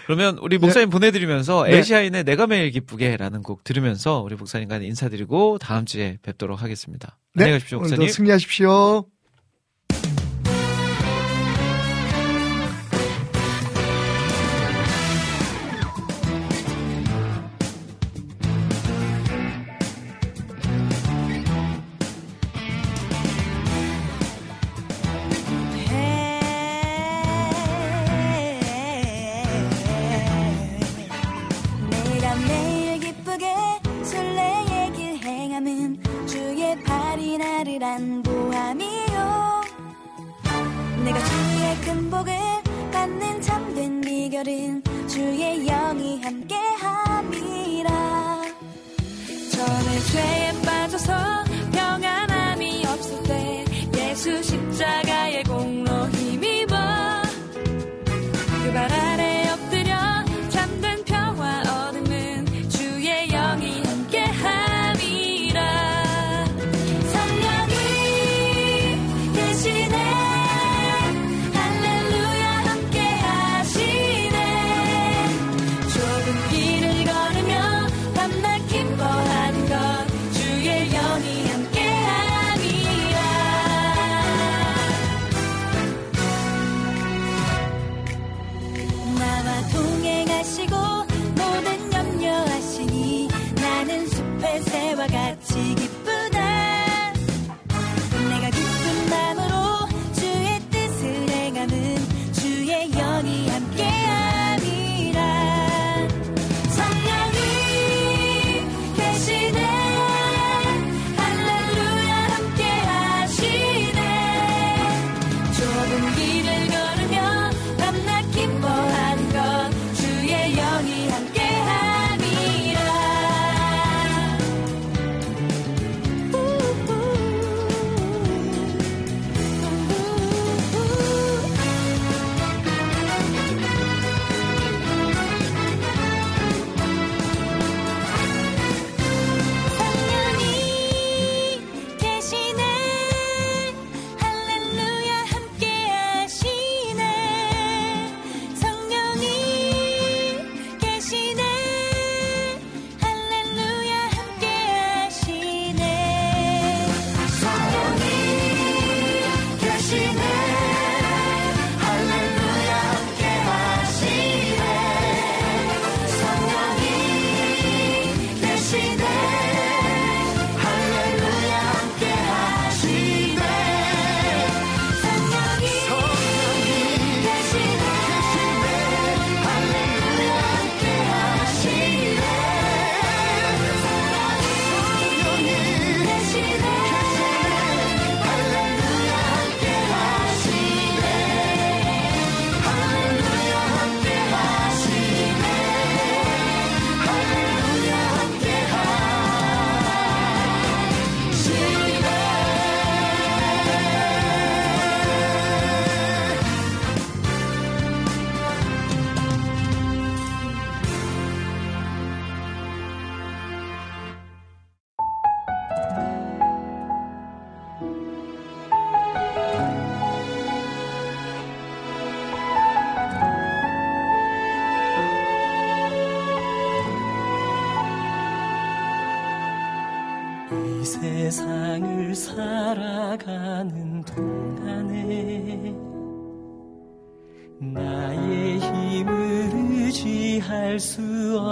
그러면 우리 목사님 보내드리면서 네. 에시아인의 내가 매일 기쁘게라는 곡 들으면서 우리 목사님과 인사드리고 다음 주에 뵙도록 하겠습니다. 안녕히 가십시오, 네. 목사님. 승리하십시오. 기쁘게 술래의 길 행함은 주의 발이 나를 안보함이요. 내가 주의 큰 복을 받는 참된 비결은 주의 영이 함께함이라. 저는 죄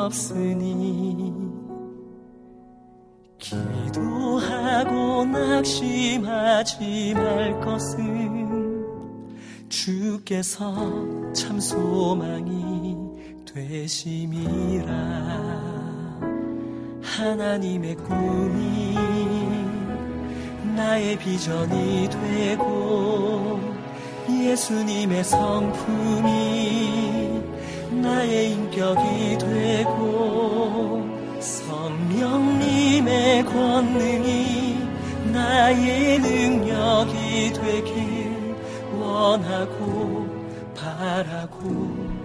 없으니 기도하고 낙심하지 말 것은 주께서 참 소망이 되심이라. 하나님의 꿈이 나의 비전이 되고 예수님의 성품이 나의 인격이 되고 성령님의 권능이 나의 능력이 되길 원하고 바라고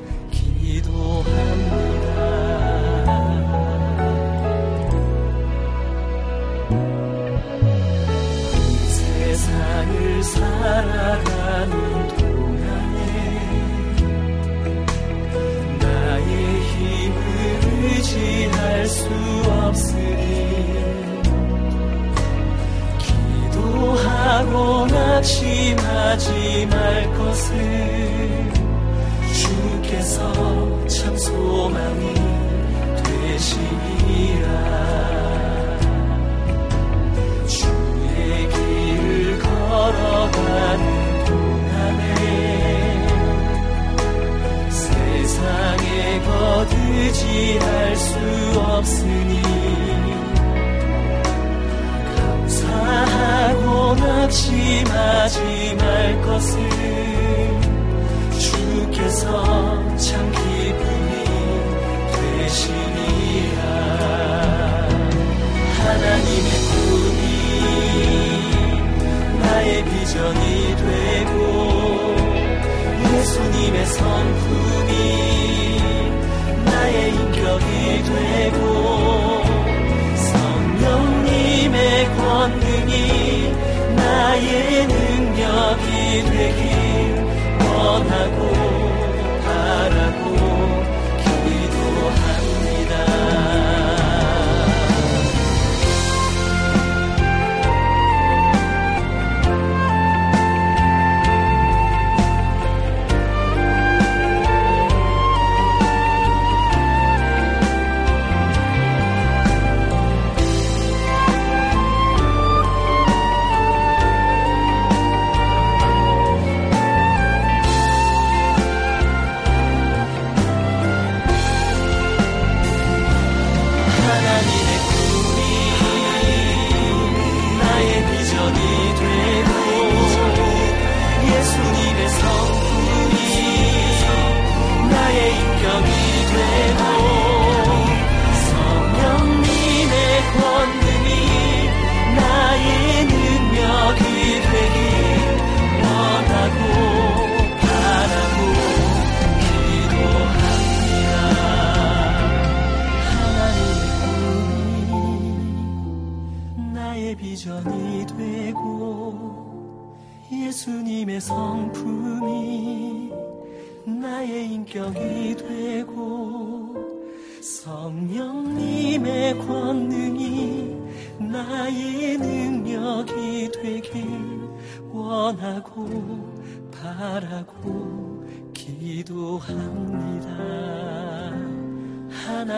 세상을 살아가는 의지할 수 없으니 기도하고 낙심하지 말 것을 주께서 참 소망이 되시니라. 주의 길을 걸어가는 동안에 세상에 거 두지할 수 없으니 감사하고 낙심하지 말 것을 주께서 참 기쁨이 되시니라. 하나님의 꿈이 나의 비전이 되고 예수님의 성품이 인격이 되고 성령님의 권능이 나의 능력이 되길 원하고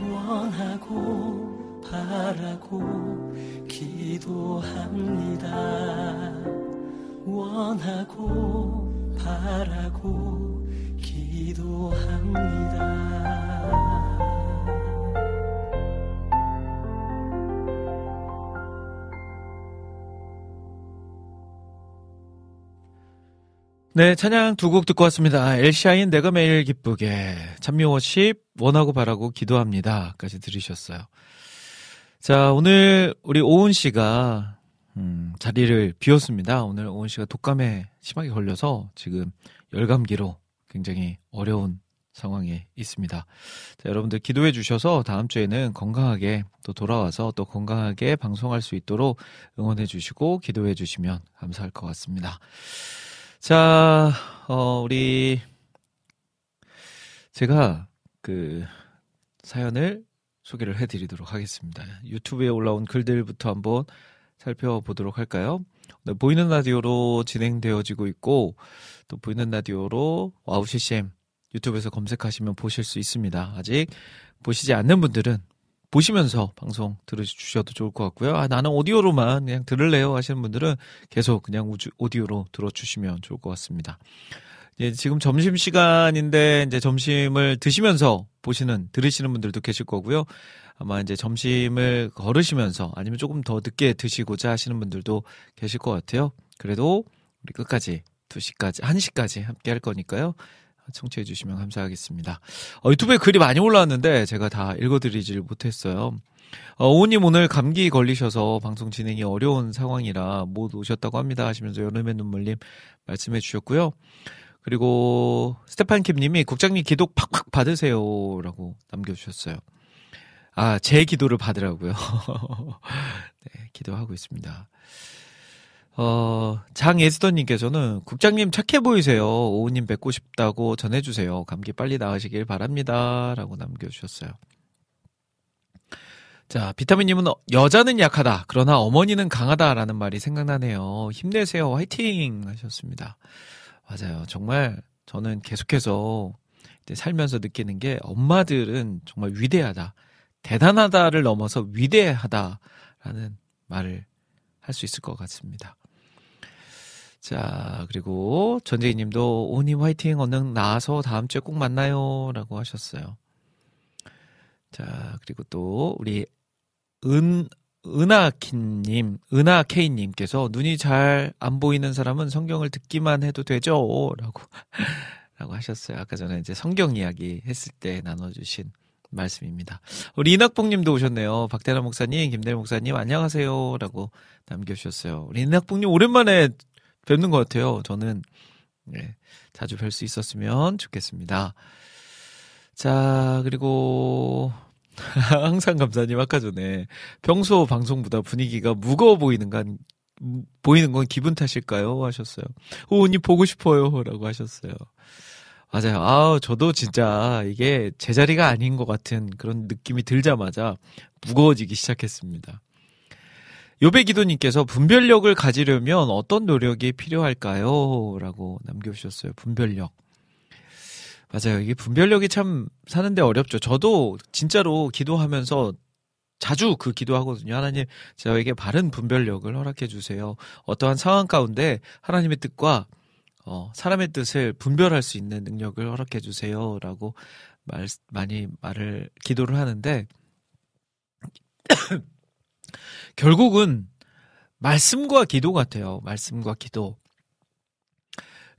원하고 바라고 기도합니다. 원하고 바라고 기도합니다. 네, 찬양 두 곡 듣고 왔습니다. 엘샤인 내가 매일 기쁘게 찬미워십 원하고 바라고 기도합니다 까지 들으셨어요. 자, 오늘 우리 오은 씨가 음, 자리를 비웠습니다. 오늘 오은 씨가 독감에 심하게 걸려서 지금 열감기로 굉장히 어려운 상황에 있습니다. 자, 여러분들 기도해 주셔서 다음 주에는 건강하게 또 돌아와서 또 건강하게 방송할 수 있도록 응원해 주시고 기도해 주시면 감사할 것 같습니다. 자, 어, 우리, 제가 그 사연을 소개를 해드리도록 하겠습니다. 유튜브에 올라온 글들부터 한번 살펴보도록 할까요? 네, 보이는 라디오로 진행되어지고 있고, 또 보이는 라디오로 와우 CCM 유튜브에서 검색하시면 보실 수 있습니다. 아직 보시지 않는 분들은 보시면서 방송 들으주셔도 좋을 것 같고요. 아, 나는 오디오로만 그냥 들을래요 하시는 분들은 계속 그냥 우주, 오디오로 들어주시면 좋을 것 같습니다. 예, 지금 점심 시간인데 이제 점심을 드시면서 보시는 들으시는 분들도 계실 거고요. 아마 이제 점심을 걸으시면서 아니면 조금 더 늦게 드시고자 하시는 분들도 계실 것 같아요. 그래도 우리 끝까지 2시까지 1시까지 함께 할 거니까요. 청취해 주시면 감사하겠습니다. 어, 유튜브에 글이 많이 올라왔는데 제가 다 읽어드리질 못했어요. 어, 오님 오늘 감기 걸리셔서 방송 진행이 어려운 상황이라 못 오셨다고 합니다 하시면서 여름의 눈물님 말씀해 주셨고요. 그리고 스테판 킴님이 국장님 기도 팍팍 받으세요라고 남겨주셨어요. 아, 제 기도를 받으라고요. (laughs) 네, 기도하고 있습니다. 어, 장예스더님께서는 국장님 착해 보이세요. 오우님 뵙고 싶다고 전해주세요. 감기 빨리 나으시길 바랍니다. 라고 남겨주셨어요. 자, 비타민님은 어, 여자는 약하다. 그러나 어머니는 강하다 라는 말이 생각나네요. 힘내세요. 화이팅! 하셨습니다. 맞아요. 정말 저는 계속해서 살면서 느끼는 게 엄마들은 정말 위대하다. 대단하다를 넘어서 위대하다라는 말을 할 수 있을 것 같습니다. 자, 그리고 전재희 님도 오님 화이팅 얼른 나와서 다음 주에 꼭 만나요. 라고 하셨어요. 자, 그리고 또 우리 은, 은하키님, 은하케이님께서 눈이 잘 안 보이는 사람은 성경을 듣기만 해도 되죠? 라고, (laughs) 라고 하셨어요. 아까 전에 이제 성경 이야기 했을 때 나눠주신 말씀입니다. 우리 이낙봉님도 오셨네요. 박대남 목사님, 김대일 목사님, 안녕하세요. 라고 남겨주셨어요. 우리 이낙봉님 오랜만에 뵙는 것 같아요. 저는, 네, 자주 뵐 수 있었으면 좋겠습니다. 자, 그리고, (laughs) 항상 감사님 아까 전에 평소 방송보다 분위기가 무거워 보이는 건, 보이는 건 기분 탓일까요? 하셨어요. 오, 언니 보고 싶어요. 라고 하셨어요. 맞아요. 아, 저도 진짜 이게 제 자리가 아닌 것 같은 그런 느낌이 들자마자 무거워지기 시작했습니다. 요배 기도님께서 분별력을 가지려면 어떤 노력이 필요할까요? 라고 남겨주셨어요. 분별력. 맞아요. 이게 분별력이 참 사는데 어렵죠. 저도 진짜로 기도하면서 자주 그 기도하거든요. 하나님, 저에게 바른 분별력을 허락해 주세요. 어떠한 상황 가운데 하나님의 뜻과 어, 사람의 뜻을 분별할 수 있는 능력을 허락해 주세요라고 말 많이 말을 기도를 하는데 결국은 말씀과 기도 같아요. 말씀과 기도.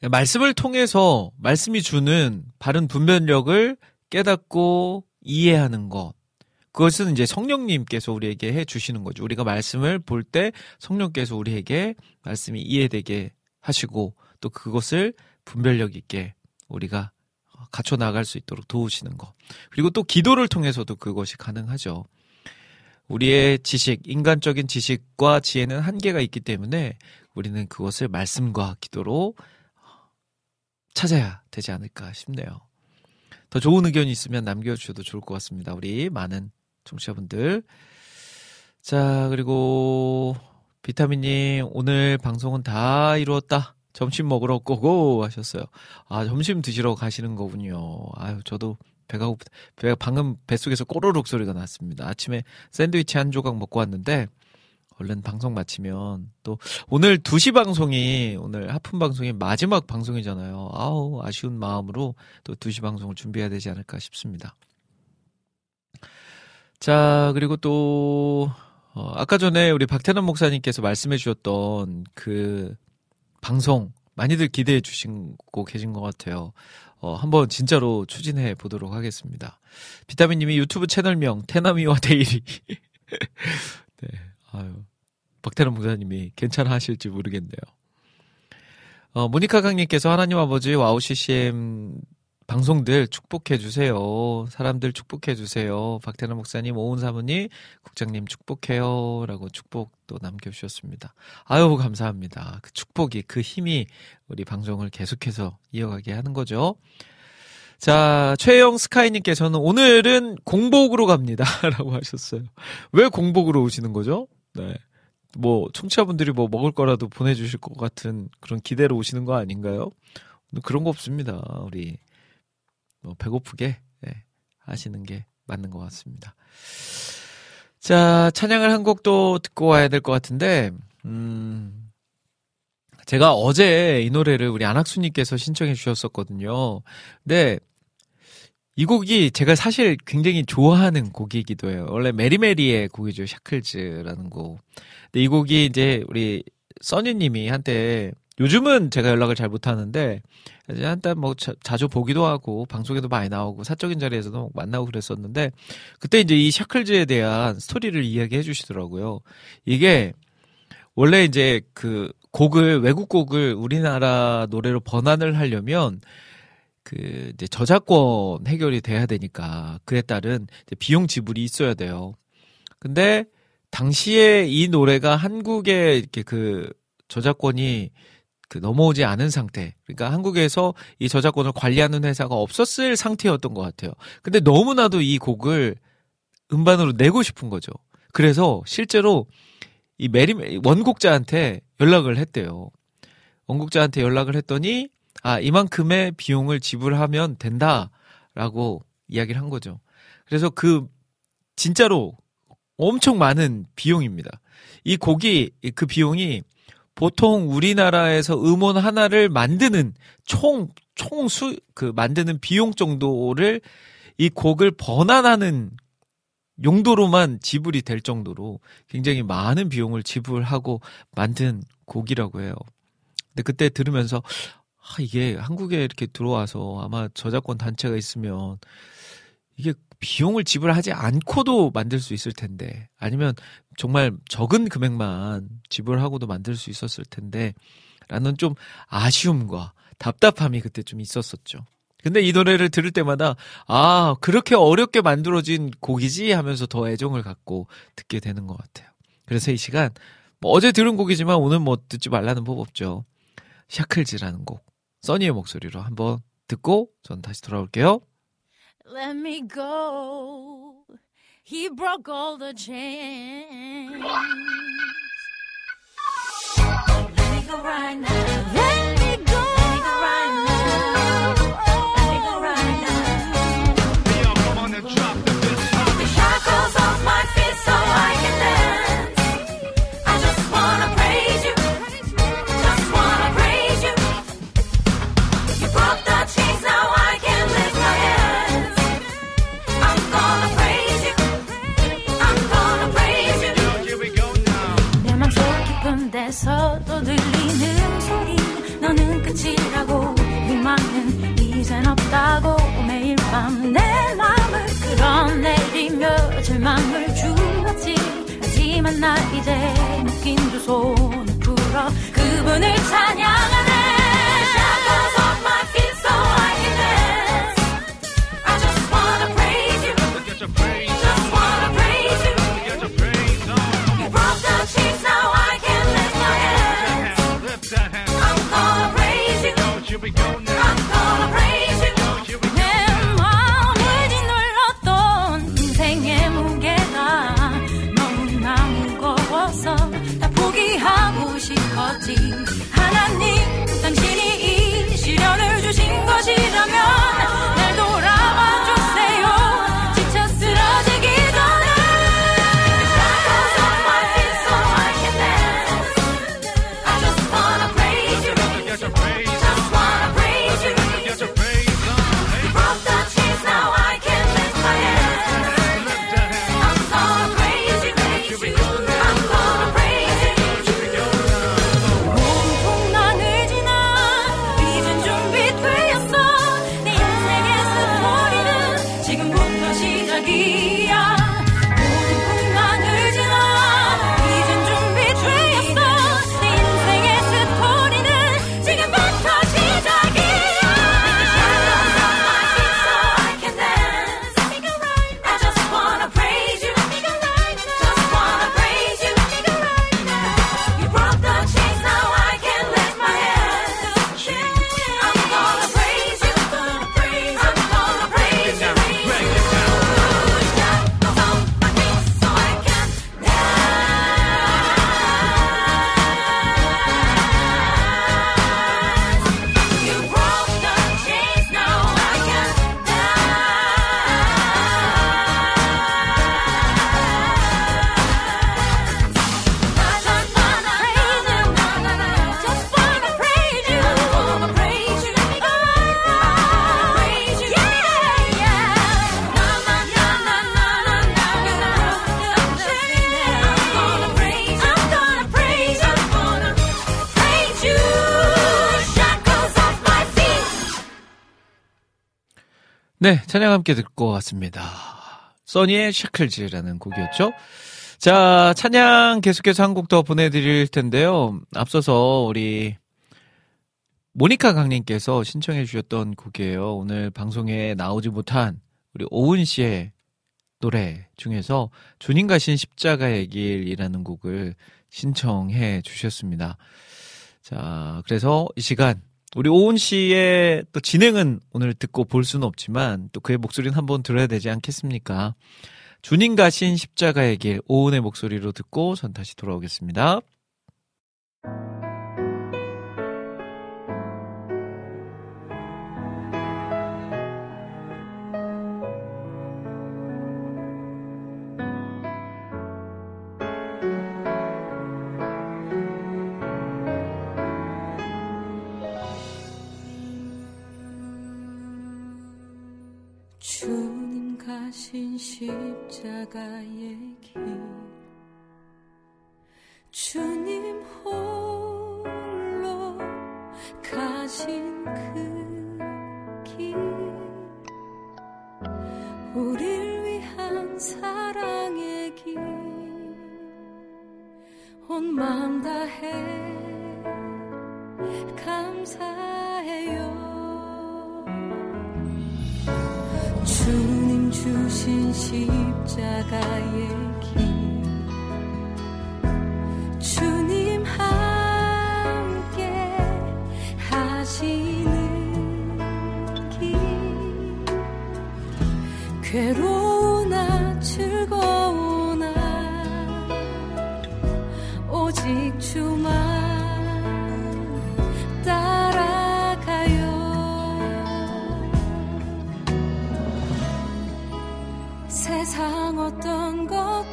말씀을 통해서 말씀이 주는 바른 분별력을 깨닫고 이해하는 것. 그것은 이제 성령님께서 우리에게 해 주시는 거죠. 우리가 말씀을 볼 때 성령께서 우리에게 말씀이 이해되게 하시고 또 그것을 분별력 있게 우리가 갖춰 나갈 수 있도록 도우시는 것. 그리고 또 기도를 통해서도 그것이 가능하죠. 우리의 지식, 인간적인 지식과 지혜는 한계가 있기 때문에 우리는 그것을 말씀과 기도로 찾아야 되지 않을까 싶네요. 더 좋은 의견이 있으면 남겨주셔도 좋을 것 같습니다. 우리 많은 청취자분들. 자, 그리고 비타민님, 오늘 방송은 다 이루었다. 점심 먹으러 고고 하셨어요. 아, 점심 드시러 가시는 거군요. 아유, 저도 배가 고프, 배가 방금 뱃속에서 꼬르륵 소리가 났습니다. 아침에 샌드위치 한 조각 먹고 왔는데, 얼른 방송 마치면 또 오늘 2시 방송이 오늘 하품 방송이 마지막 방송이잖아요. 아우 아쉬운 마음으로 또 2시 방송을 준비해야 되지 않을까 싶습니다. 자, 그리고 또 어, 아까 전에 우리 박태남 목사님께서 말씀해 주셨던 그 방송 많이들 기대해 주시고 계신 것 같아요. 어, 한번 진짜로 추진해 보도록 하겠습니다. 비타민 님이 유튜브 채널명 태남이와 대일이. (laughs) 네, 아유 박태남 목사님이 괜찮아 하실지 모르겠네요. 어, 모니카 강님께서 하나님 아버지 와우 CCM 방송들 축복해 주세요. 사람들 축복해 주세요. 박태남 목사님, 오은 사모님, 국장님 축복해요 라고 축복도 남겨주셨습니다. 아유 감사합니다. 그 축복이 그 힘이 우리 방송을 계속해서 이어가게 하는 거죠. 자, 최영 스카이님께서는 오늘은 공복으로 갑니다.라고 (laughs) 하셨어요. 왜 공복으로 오시는 거죠? 네. 뭐 청취자분들이 뭐 먹을 거라도 보내주실 것 같은 그런 기대로 오시는 거 아닌가요? 그런 거 없습니다. 우리 뭐 배고프게 네, 하시는 게 맞는 것 같습니다. 자, 찬양을 한 곡도 듣고 와야 될 것 같은데, 음, 제가 어제 이 노래를 우리 안학수님께서 신청해 주셨었거든요. 근데 이 곡이 제가 사실 굉장히 좋아하는 곡이기도 해요. 원래 메리메리의 곡이죠. 샤클즈라는 곡. 근데 이 곡이 이제 우리 써니님이 한때 요즘은 제가 연락을 잘 못하는데 이제 한때 뭐 자, 주 보기도 하고 방송에도 많이 나오고 사적인 자리에서도 만나고 그랬었는데 그때 이제 이 샤클즈에 대한 스토리를 이야기해 주시더라고요. 이게 원래 이제 그 곡을 외국 곡을 우리나라 노래로 번안을 하려면 그 이제 저작권 해결이 돼야 되니까 그에 따른 비용 지불이 있어야 돼요. 근데 당시에 이 노래가 한국에 이렇게 그 저작권이 그 넘어오지 않은 상태. 그러니까 한국에서 이 저작권을 관리하는 회사가 없었을 상태였던 것 같아요. 근데 너무나도 이 곡을 음반으로 내고 싶은 거죠. 그래서 실제로 이 메리 원곡자한테 연락을 했대요. 원곡자한테 연락을 했더니 아 이만큼의 비용을 지불하면 된다라고 이야기를 한 거죠. 그래서 그 진짜로 엄청 많은 비용입니다. 이 곡이 그 비용이 보통 우리나라에서 음원 하나를 만드는 총 총수 그 만드는 비용 정도를 이 곡을 번안하는 용도로만 지불이 될 정도로 굉장히 많은 비용을 지불하고 만든 곡이라고 해요. 근데 그때 들으면서 아, 이게 한국에 이렇게 들어와서 아마 저작권 단체가 있으면 이게 비용을 지불하지 않고도 만들 수 있을 텐데 아니면 정말 적은 금액만 지불하고도 만들 수 있었을 텐데 라는 좀 아쉬움과 답답함이 그때 좀 있었었죠. 근데 이 노래를 들을 때마다 아 그렇게 어렵게 만들어진 곡이지 하면서 더 애정을 갖고 듣게 되는 것 같아요. 그래서 이 시간 뭐 어제 들은 곡이지만 오늘 뭐 듣지 말라는 법 없죠. 샤클즈라는 곡 써니의 목소리로 한번 듣고 전 다시 돌아올게요. Let me go. He broke all the chains. Let me go right now. 이젠 없다고 매일 밤 내 맘을 끌어내리며 절망을 주었지. 하지만 나 이제 묶인 두 손을 풀어 그분을 찬양하네. 지나면 네, 찬양 함께 듣고 왔습니다. 써니의 샤클즈라는 곡이었죠. 자, 찬양 계속해서 한 곡 더 보내드릴 텐데요. 앞서서 우리 모니카 강님께서 신청해 주셨던 곡이에요. 오늘 방송에 나오지 못한 우리 오은 씨의 노래 중에서 주님 가신 십자가의 길이라는 곡을 신청해 주셨습니다. 자, 그래서 이 시간 우리 오은 씨의 또 진행은 오늘 듣고 볼 수는 없지만 또 그의 목소리는 한번 들어야 되지 않겠습니까? 주님 가신 십자가의 길 오은의 목소리로 듣고 전 다시 돌아오겠습니다. 가신 십자가의 길. 주님 홀로 가신 그 길. 우릴 위한 사랑의 길. 온 마음 다해. 감사해요. 주님 주신 십자가의 길. 주님 함께 하시는 길. 괴로우 어떤 것도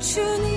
주님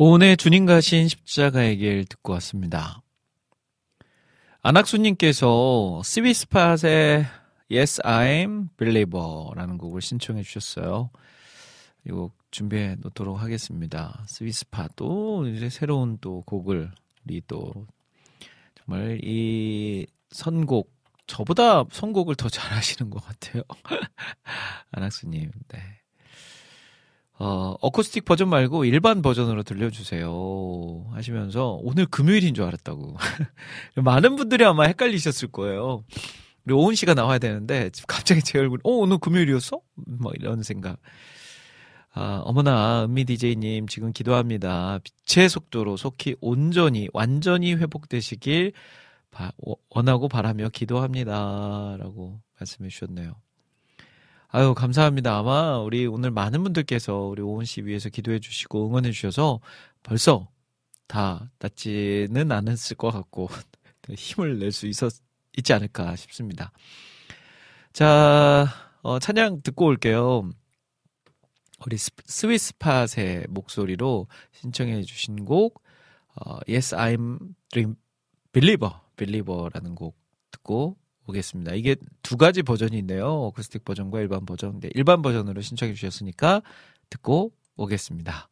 오은의 주님 가신 십자가의 길 듣고 왔습니다. 안학수님께서 스위스팟의 Yes, I'm Believer라는 곡을 신청해 주셨어요. 이 곡 준비해 놓도록 하겠습니다. 스위스팟 또 이제 새로운 또 곡을 우리 또 정말 이 선곡 저보다 선곡을 더 잘하시는 것 같아요. (laughs) 안학수님, 네. 어, 어쿠스틱 버전 말고 일반 버전으로 들려주세요. 하시면서 오늘 금요일인 줄 알았다고. (laughs) 많은 분들이 아마 헷갈리셨을 거예요. 우리 오은 씨가 나와야 되는데 갑자기 제 얼굴, 어, 오늘 금요일이었어? 뭐 이런 생각. 아, 어머나, 은미 DJ님, 지금 기도합니다. 빛의 속도로 속히 온전히, 완전히 회복되시길 바- 원하고 바라며 기도합니다. 라고 말씀해 주셨네요. 아유, 감사합니다. 아마 우리 오늘 많은 분들께서 우리 오은 씨 위해서 기도해 주시고 응원해 주셔서 벌써 다 낫지는 않았을 것 같고 (laughs) 힘을 낼 수 있었, 있지 않을까 싶습니다. 자, 어, 찬양 듣고 올게요. 우리 스- 스위스팟의 목소리로 신청해 주신 곡, 어, Yes, I'm Dream Believer, Believer라는 곡 듣고 오겠습니다. 이게 두 가지 버전이 있네요. 어쿠스틱 버전과 일반 버전. 네, 일반 버전으로 신청해 주셨으니까 듣고 오겠습니다.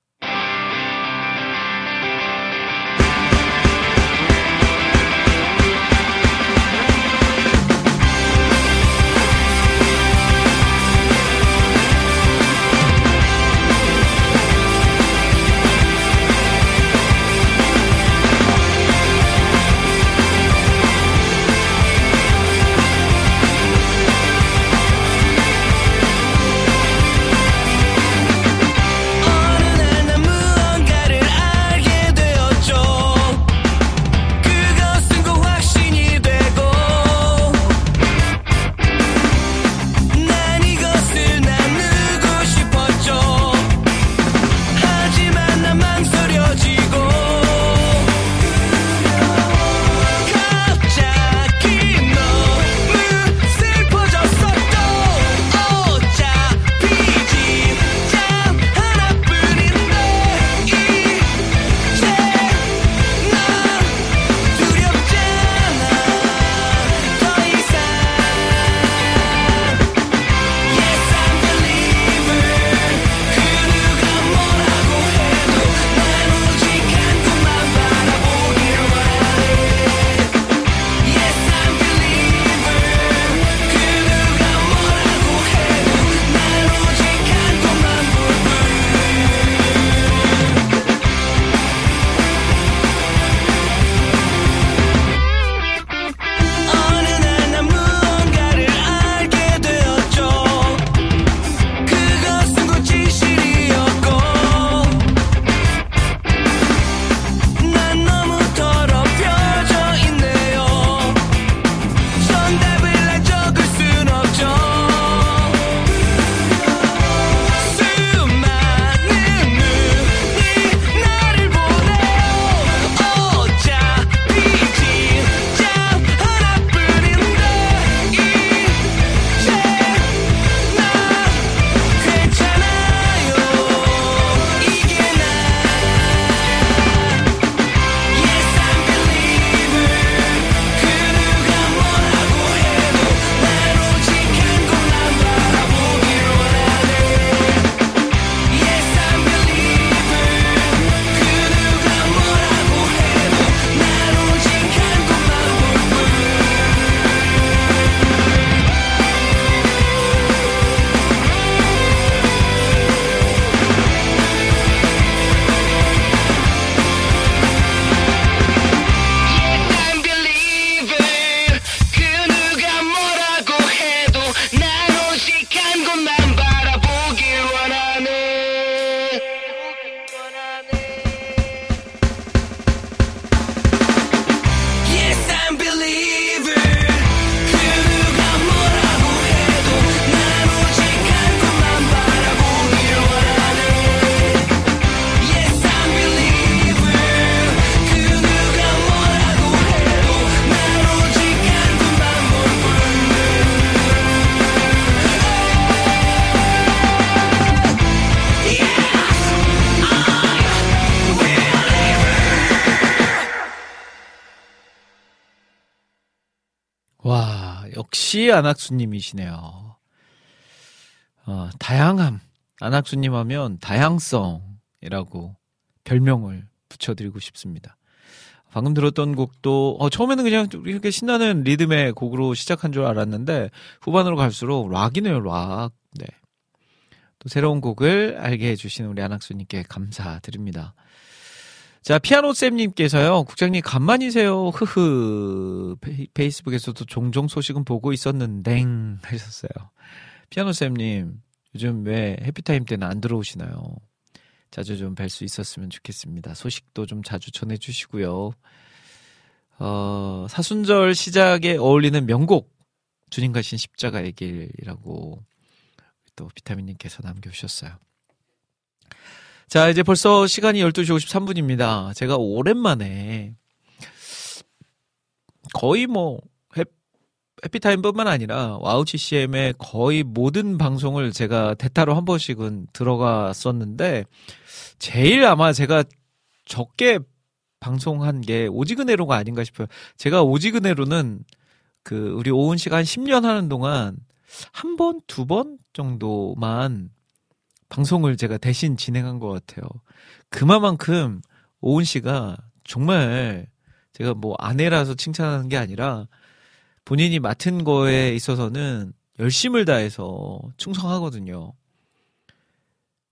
와, 역시 안학수님이시네요. 어, 다양함. 안학수님 하면 다양성이라고 별명을 붙여드리고 싶습니다. 방금 들었던 곡도, 어, 처음에는 그냥 이렇게 신나는 리듬의 곡으로 시작한 줄 알았는데, 후반으로 갈수록 락이네요, 락. 네. 또 새로운 곡을 알게 해주신 우리 안학수님께 감사드립니다. 자, 피아노쌤님께서요, 국장님 간만이세요. 흐흐. 페이- 페이스북에서도 종종 소식은 보고 있었는데, 하셨어요. 피아노쌤님, 요즘 왜 해피타임 때는 안 들어오시나요? 자주 좀 뵐 수 있었으면 좋겠습니다. 소식도 좀 자주 전해주시고요. 어, 사순절 시작에 어울리는 명곡, 주님 가신 십자가의 길이라고 또 비타민님께서 남겨주셨어요. 자, 이제 벌써 시간이 12시 53분입니다. 제가 오랜만에 거의 뭐 해, 해피타임뿐만 아니라 와우 CCM의 거의 모든 방송을 제가 대타로 한 번씩은 들어갔었는데 제일 아마 제가 적게 방송한 게 오직은혜로가 아닌가 싶어요. 제가 오직은혜로는 그 우리 오은 씨가 한 10년 하는 동안 한 번, 두 번 정도만 방송을 제가 대신 진행한 것 같아요. 그만큼 오은 씨가 정말 제가 뭐 아내라서 칭찬하는 게 아니라 본인이 맡은 거에 있어서는 열심을 다해서 충성하거든요.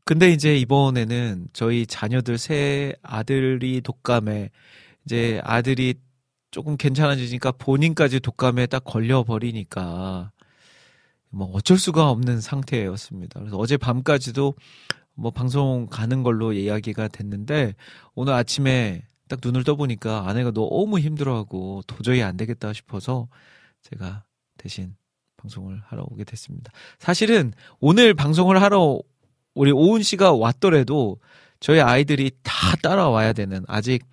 근데 이제 이번에는 저희 자녀들 세 아들이 독감에 이제 아들이 조금 괜찮아지니까 본인까지 독감에 딱 걸려버리니까 뭐 어쩔 수가 없는 상태였습니다. 그래서 어제 밤까지도 뭐 방송 가는 걸로 이야기가 됐는데 오늘 아침에 딱 눈을 떠보니까 아내가 너무 힘들어하고 도저히 안 되겠다 싶어서 제가 대신 방송을 하러 오게 됐습니다. 사실은 오늘 방송을 하러 우리 오은 씨가 왔더라도 저희 아이들이 다 따라와야 되는 아직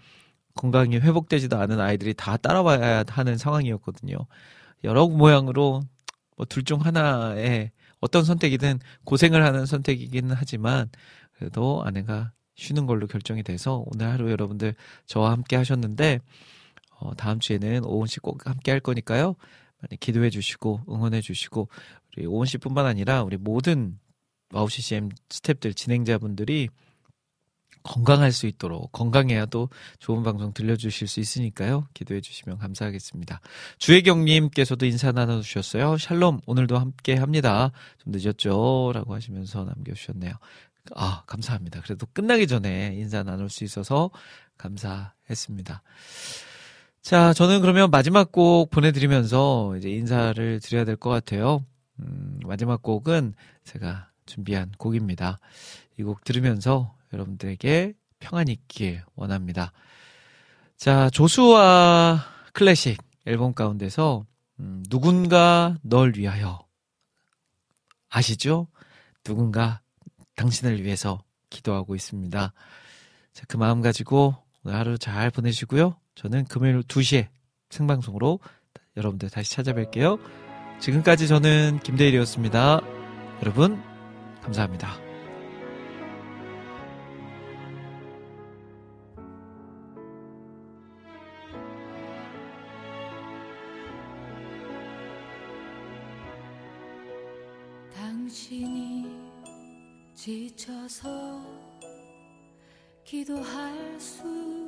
건강이 회복되지도 않은 아이들이 다 따라와야 하는 상황이었거든요. 여러 모양으로 뭐 둘 중 하나에 어떤 선택이든 고생을 하는 선택이기는 하지만 그래도 아내가 쉬는 걸로 결정이 돼서 오늘 하루 여러분들 저와 함께 하셨는데 어, 다음 주에는 오은 씨 꼭 함께 할 거니까요. 많이 기도해 주시고 응원해 주시고 우리 오은 씨뿐만 아니라 우리 모든 와우 CCM 스탭들 진행자분들이 건강할 수 있도록 건강해야 또 좋은 방송 들려주실 수 있으니까요. 기도해 주시면 감사하겠습니다. 주혜경님께서도 인사 나눠주셨어요. 샬롬 오늘도 함께 합니다. 좀 늦었죠? 라고 하시면서 남겨주셨네요. 아 감사합니다. 그래도 끝나기 전에 인사 나눌 수 있어서 감사했습니다. 자 저는 그러면 마지막 곡 보내드리면서 이제 인사를 드려야 될 것 같아요. 음, 마지막 곡은 제가 준비한 곡입니다. 이 곡 들으면서 여러분들에게 평안이 있길 원합니다. 자, 조수와 클래식 앨범 가운데서 음, 누군가 널 위하여 아시죠? 누군가 당신을 위해서 기도하고 있습니다. 자, 그 마음 가지고 오늘 하루 잘 보내시고요. 저는 금요일 2시에 생방송으로 여러분들 다시 찾아뵐게요. 지금까지 저는 김대일이었습니다. 여러분, 감사합니다. 당신이 지쳐서 기도할 수